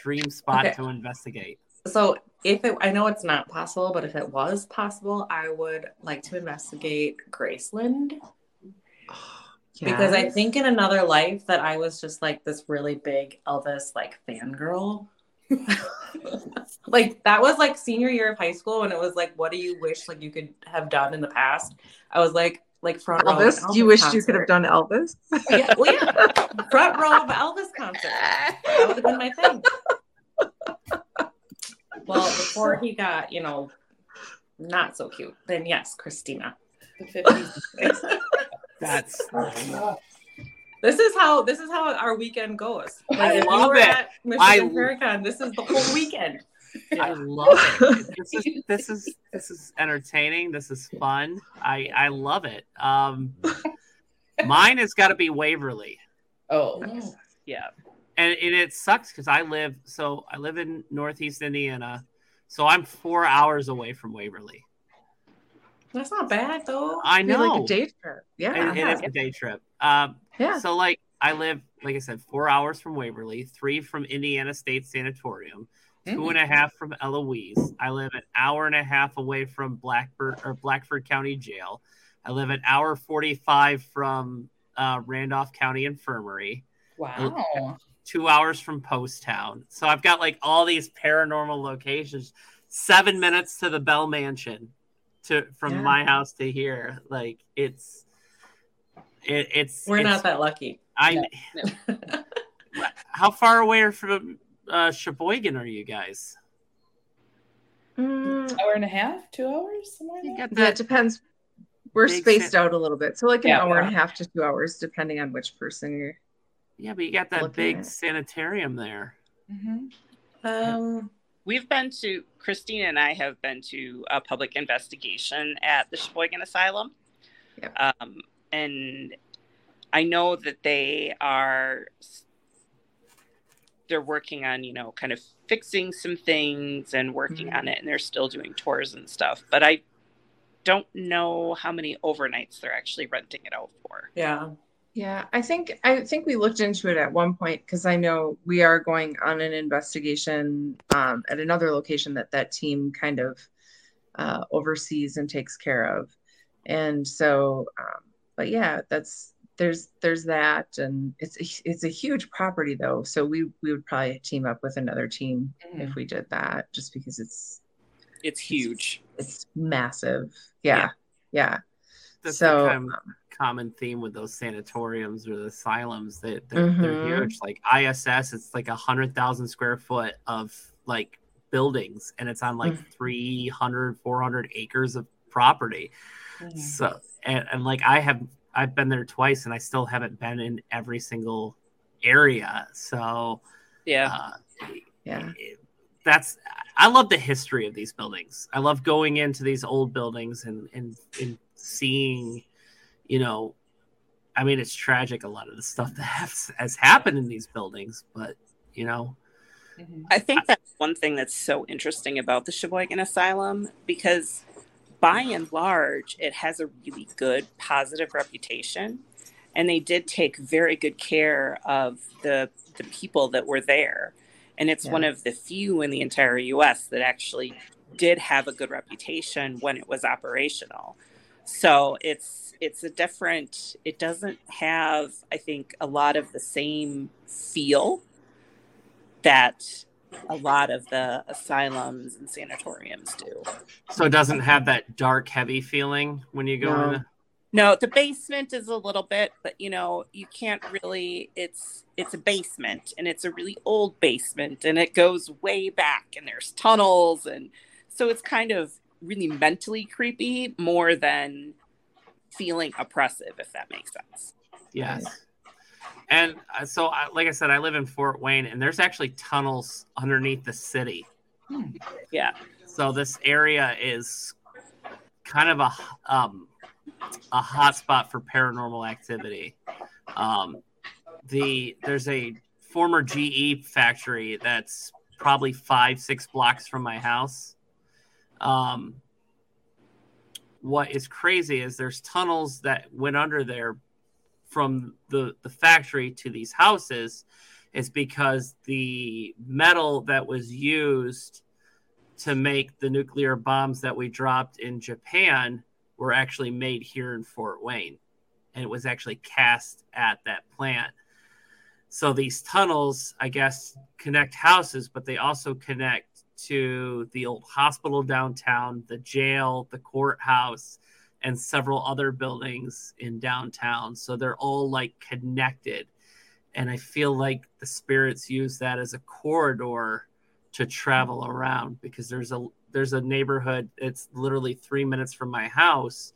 dream spot okay. to investigate? So if it, I know it's not possible, but if it was possible, I would like to investigate Graceland. Yes. Because I think in another life that I was just like this really big Elvis like fangirl. like that was like senior year of high school and it was like what do you wish like you could have done in the past? I was like like front Elvis. row. Elvis you wish you could have done Elvis? Oh, yeah, well, yeah, front row of Elvis concert. That would have been my thing. Well, before he got, you know, not so cute, then yes, Christina. The 50s. That's This is how this is how our weekend goes. I Like if you love were it. at I- Michigan Paracon, this is the whole weekend. I love it. This is this is this is entertaining. This is fun. I I love it. Um, mine has got to be Waverly, Oh, Yeah. and, and it sucks because I live so I live in Northeast Indiana, so I'm four hours away from Waverly. That's not bad though. I know like a day trip. Yeah. it, it is a day trip. Um, Yeah. So like I live, like I said, four hours from Waverly, three from Indiana State Sanatorium, two and a half from Eloise. I live an hour and a half away from Blackford or Blackford County Jail. I live an hour forty five from uh, Randolph County Infirmary, wow. two hours from Poasttown. So I've got like all these paranormal locations. Seven minutes to the Bell Mansion, to from Yeah. my house to here. Like it's, it, it's We're it's- not that lucky. I. How far away are from uh, Sheboygan are you guys? Mm, Hour and a half, two hours, somewhere in You got yeah, it that. depends. We're spaced sa- out a little bit. So like an Yeah. hour and a half to two hours, depending on which person you're Yeah, but you got that big at- sanitarium there. Mhm. Um, We've been to Christina and I have been to a public investigation at the Sheboygan Asylum. Yep. Um, and I know that they are they're working on, you know, kind of fixing some things and working Mhm. on it and they're still doing tours and stuff. But I don't know how many overnights they're actually renting it out for. yeah. Yeah, I think I think we looked into it at one point because I know we are going on an investigation um, at another location that that team kind of uh, oversees and takes care of, and so, um, but yeah, that's there's there's that, and it's it's a huge property though, so we we would probably team up with another team if we did that, just because it's It's huge. it's massive. Yeah, yeah. That's so kind of common theme with those sanatoriums or the asylums. That they're, they're Mhm. huge. Like ISS, it's like a hundred thousand square foot of like buildings, and it's on like Mm. 300, 400 acres of property. Mhm. So and, and like I have I've been there twice and I still haven't been in every single area. So Yeah. uh, yeah. it- that's I love the history of these buildings. I love going into these old buildings and and, and seeing, you know, I mean it's tragic a lot of the stuff that has, has happened in these buildings, but you know, Mhm. I think that's one thing that's so interesting about the Sheboygan Asylum because by and large, it has a really good positive reputation. And they did take very good care of the, the people that were there. And it's one of the few in the entire US that actually did have a good reputation when it was operational. So it's it's a different it doesn't have, I think, a lot of the same feel that a lot of the asylums and sanatoriums do. so it doesn't have that dark heavy feeling when you go No. in. No, the basement is a little bit, but you know, you can't really it's it's a basement and it's a really old basement and it goes way back and there's tunnels and so it's kind of really mentally creepy more than feeling oppressive if that makes sense. Yes. And uh, so, I, like I said, I live in Fort Wayne, and there's actually tunnels underneath the city. Yeah. So this area is kind of a um, a hotspot for paranormal activity. Um, the there's a former GE factory that's probably five six blocks from my house. Um, what is crazy is there's tunnels that went under there from the the factory to these houses is because the metal that was used to make the nuclear bombs that we dropped in Japan were actually made here in Fort Wayne and it was actually cast at that plant. So these tunnels, I guess, connect houses, but they also connect to the old hospital downtown, the jail, the courthouse, and several other buildings in downtown. So they're all like connected. And I feel like the spirits use that as a corridor to travel around because there's a there's a neighborhood. It's literally three minutes from my house.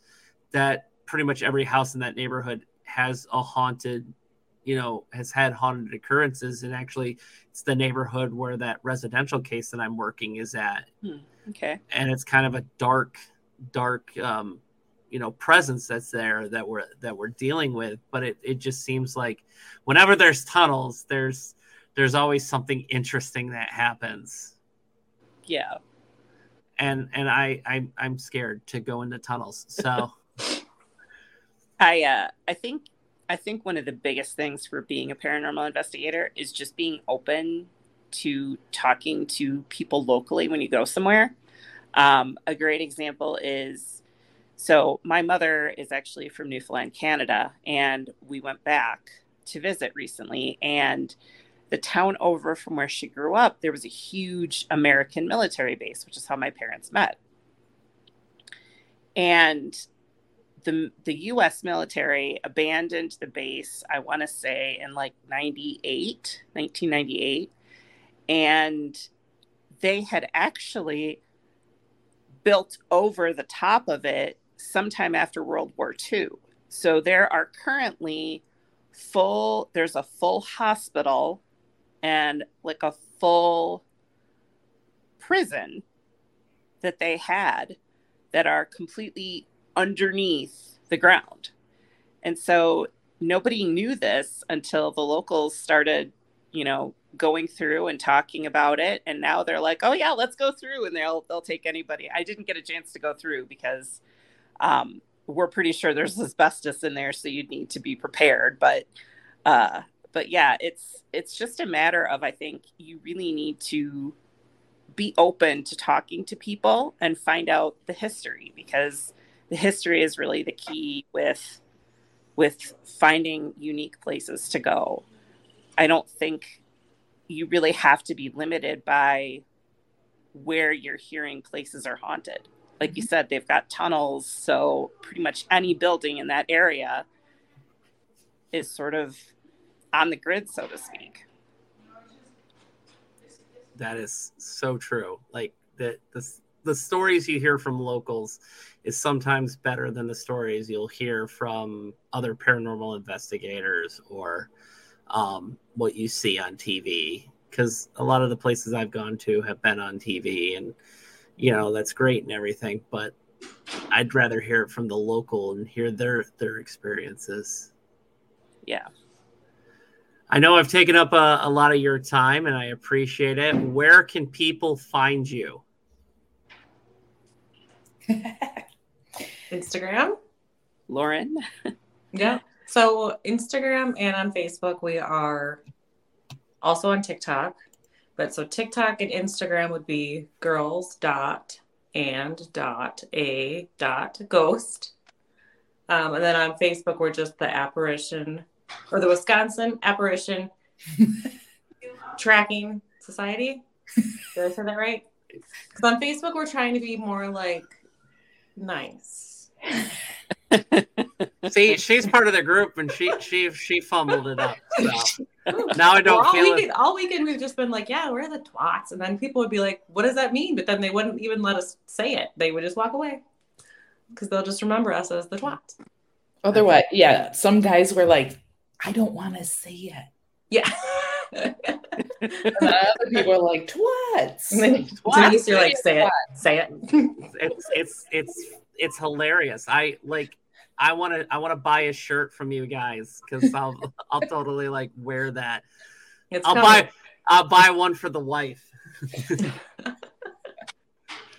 That pretty much every house in that neighborhood has a haunted you know has had haunted occurrences and actually it's the neighborhood where that residential case that i'm working is at. Hmm. okay. And it's kind of a dark dark um you know presence that's there that we're that we're dealing with. But it, it just seems like whenever there's tunnels there's there's always something interesting that happens. Yeah. And and i, i'm, i'm scared to go into tunnels so. I uh i think I think one of the biggest things for being a paranormal investigator is just being open to talking to people locally when you go somewhere. Um, a great example is so my mother is actually from Newfoundland, Canada, and we went back to visit recently. And the town over from where she grew up, there was a huge American military base, which is how my parents met. And the the U.S. military abandoned the base. I want to say in like 98, 1998, and they had actually built over the top of it sometime after World War II. So there are currently full. There's a full hospital and like a full prison that they had that are completely underneath the ground. And so nobody knew this until the locals started, you know, going through and talking about it. And now they're like, oh yeah, let's go through and they'll they'll take anybody. I didn't get a chance to go through because um, we're pretty sure there's asbestos in there, so you'd need to be prepared. But uh, but yeah, it's it's just a matter of I think you really need to be open to talking to people and find out the history because the history is really the key with with finding unique places to go. I don't think you really have to be limited by where you're hearing places are haunted. Like you mm-hmm. said, they've got tunnels, so pretty much any building in that area is sort of on the grid, so to speak. That is so true. Like the the the stories you hear from locals is sometimes better than the stories you'll hear from other paranormal investigators or um, what you see on TV. Because a lot of the places I've gone to have been on TV, and you know that's great and everything, but I'd rather hear it from the local and hear their their experiences. Yeah. I know I've taken up a, a lot of your time, and I appreciate it. Where can people find you? Instagram. Lauren. yeah. So Instagram and on Facebook, we are also on TikTok. But so TikTok and Instagram would be girls dot and dot a dot ghost. Um, and then on Facebook, we're just the apparition or the Wisconsin Apparition Tracking Society. Did I say that right? Because on Facebook, we're trying to be more like nice. See, she's part of the group, and she she she fumbled it up. So. Now I don't well, all feel weekend, it. All weekend we've just been like, yeah, we're the twats, and then people would be like, "What does that mean?" But then they wouldn't even let us say it. They would just walk away because they'll just remember us as the twats. Otherwise, yeah, some guys were like, "I don't want to say it." Yeah. other people are like twats. twats. Denise, you're like, say it, say it. it's it's it's it's hilarious. I like I want to I want to buy a shirt from you guys because I'll I'll totally like wear that. It's I'll coming. buy I'll buy one for the wife.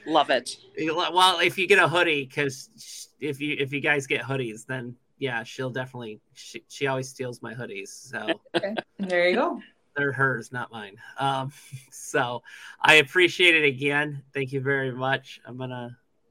Love it. Well, if you get a hoodie, because if you if you guys get hoodies, then yeah, she'll definitely. She, she always steals my hoodies. So okay. there you go. They're hers, not mine. Um, so I appreciate it again. Thank you very much. I'm gonna